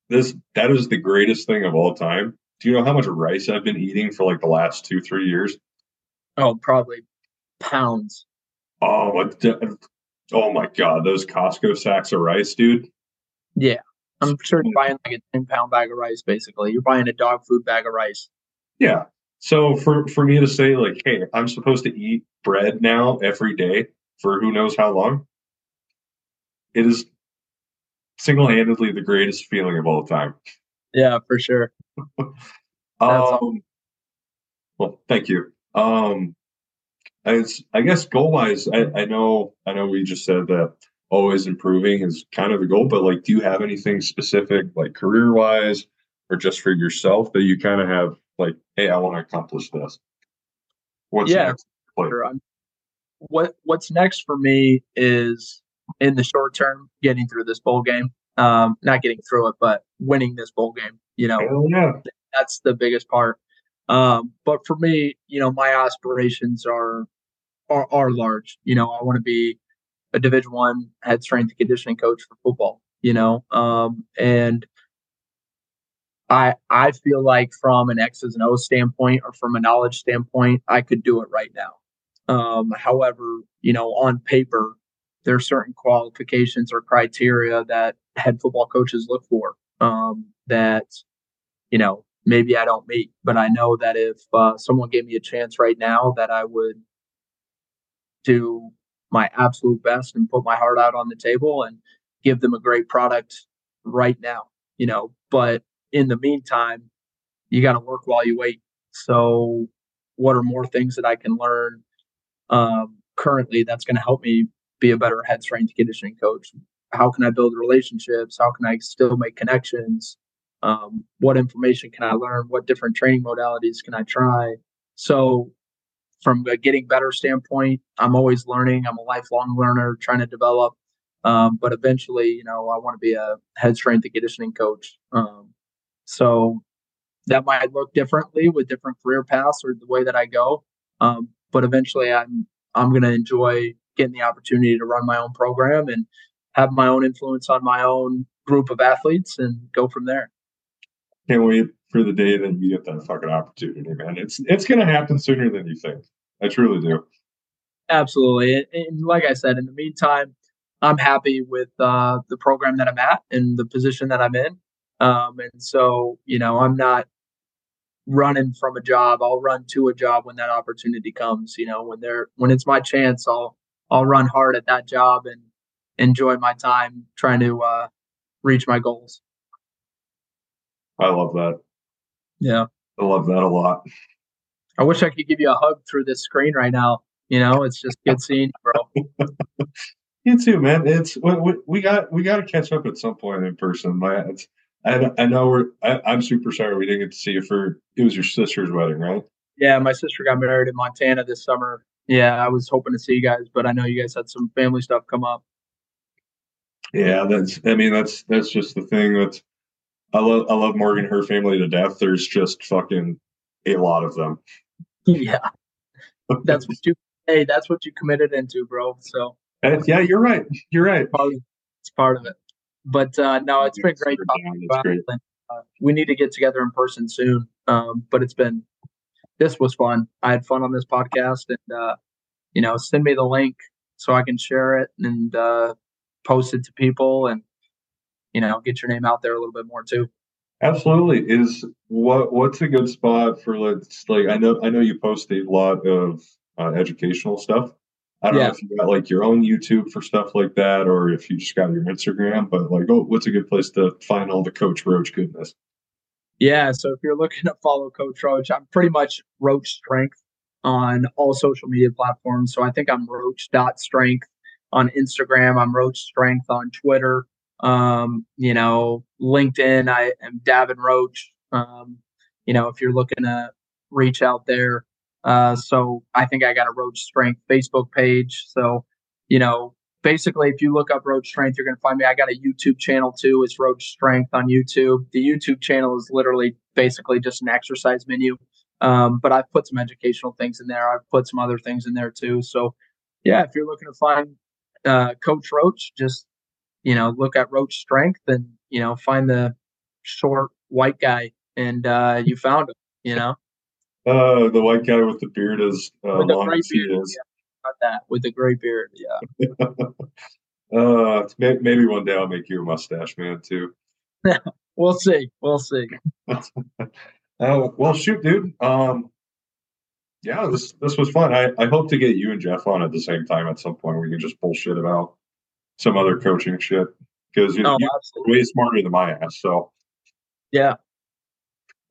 this that is the greatest thing of all time. Do you know how much rice I've been eating for like the last two three years? Oh, probably pounds. Oh, what? Oh my god, those Costco sacks of rice, dude. Yeah. I'm sure you're buying like a 10 pound bag of rice, basically. You're buying a dog food bag of rice. Yeah. So for, for me to say, like, hey, I'm supposed to eat bread now every day for who knows how long, it is single handedly the greatest feeling of all time. Yeah, for sure. um, well, thank you. Um, I, I guess goal wise, I, I know I know we just said that always improving is kind of the goal. But like, do you have anything specific, like career wise, or just for yourself that you kind of have like, hey, I want to accomplish this? What's yeah, next? Sure. What What's next for me is in the short term, getting through this bowl game. Um, not getting through it, but winning this bowl game. You know, yeah. that's the biggest part. Um, but for me, you know, my aspirations are are, are large. You know, I want to be a Division One head strength and conditioning coach for football. You know, um, and I I feel like from an X's and O's standpoint or from a knowledge standpoint, I could do it right now. Um, however, you know, on paper, there are certain qualifications or criteria that head football coaches look for um, that you know maybe I don't meet. But I know that if uh, someone gave me a chance right now, that I would do my absolute best and put my heart out on the table and give them a great product right now, you know. But in the meantime, you got to work while you wait. So, what are more things that I can learn um, currently that's going to help me be a better head strength conditioning coach? How can I build relationships? How can I still make connections? Um, what information can I learn? What different training modalities can I try? So, from a getting better standpoint, I'm always learning. I'm a lifelong learner, trying to develop. Um, but eventually, you know, I want to be a head strength and conditioning coach. Um, so that might look differently with different career paths or the way that I go. Um, but eventually, I'm I'm going to enjoy getting the opportunity to run my own program and have my own influence on my own group of athletes and go from there. Can't wait for the day that you get that fucking opportunity, man. It's it's gonna happen sooner than you think. I truly do. Absolutely, and, like I said, in the meantime, I'm happy with uh, the program that I'm at and the position that I'm in. Um, and so, you know, I'm not running from a job. I'll run to a job when that opportunity comes. You know, when they're when it's my chance, I'll I'll run hard at that job and enjoy my time trying to uh, reach my goals. I love that. Yeah. I love that a lot. I wish I could give you a hug through this screen right now. You know, it's just good seeing you, bro. You too, man. It's we, we, we got we got to catch up at some point in person. My, I I know we're. I, I'm super sorry we didn't get to see you for. It was your sister's wedding, right? Yeah, my sister got married in Montana this summer. Yeah, I was hoping to see you guys, but I know you guys had some family stuff come up. Yeah, that's. I mean, that's that's just the thing. That's. I love I love Morgan, her family to death. There's just fucking a lot of them. yeah, that's what you. Hey, that's what you committed into, bro. So And yeah, you're right. You're right. part of, it's part of it. But uh, no, it's been great talking about great. it. Uh, we need to get together in person soon. Um, but it's been this was fun. I had fun on this podcast, and uh, you know, send me the link so I can share it and uh, post it to people, and you know, get your name out there a little bit more too. Absolutely. Is what what's a good spot for let's like I know I know you post a lot of uh, educational stuff. I don't Yeah. know if you got like your own YouTube for stuff like that, or if you just got your Instagram. But like, oh, what's a good place to find all the Coach Roach goodness? Yeah, so if you're looking to follow Coach Roach, I'm pretty much Roach Strength on all social media platforms. So I think I'm Roach.strength on Instagram. I'm Roach Strength on Twitter. Um, you know, LinkedIn, I am Davin Roach. Um, you know, if you're looking to reach out there. Uh, so I think I got a Roach Strength Facebook page. So, you know, basically if you look up Roach Strength, you're gonna find me. I got a YouTube channel too, it's Roach Strength on YouTube. The YouTube channel is literally basically just an exercise menu. Um, but I've put some educational things in there. I've put some other things in there too. So yeah, if you're looking to find uh, Coach Roach, just you know, look at Roach Strength and you know, find the short white guy and uh, you found him, you know. Uh, the white guy with the beard is uh, With the long as he beard, is. Got that with the gray beard. Yeah. Uh, may- maybe one day I'll make you a mustache man too. We'll see. We'll see. Uh, well, shoot, dude. Um, yeah, this this was fun. I, I hope to get you and Jeff on at the same time at some point. We can just bullshit about some other coaching shit because you know Oh, you're way smarter than my ass. So Yeah.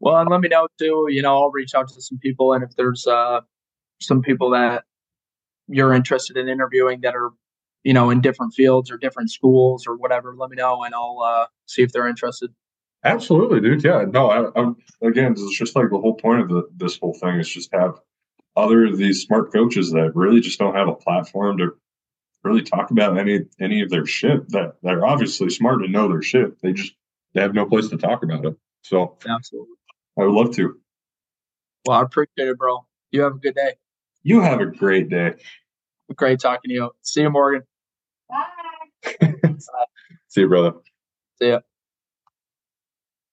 Well, and let me know too. You know, I'll reach out to some people, and if there's uh some people that you're interested in interviewing that are, you know, in different fields or different schools or whatever, let me know, and I'll uh see if they're interested. absolutely, dude. Yeah, no. I, I'm again, it's just like the whole point of the, this whole thing is just have other of these smart coaches that really just don't have a platform to really talk about any any of their shit. That they're obviously smart and know their shit. They just they have no place to talk about it. So Absolutely. I would love to. Well, I appreciate it, bro. You have a good day. You have a great day. Great talking to you. See you, Morgan. Bye. See you, brother. See ya.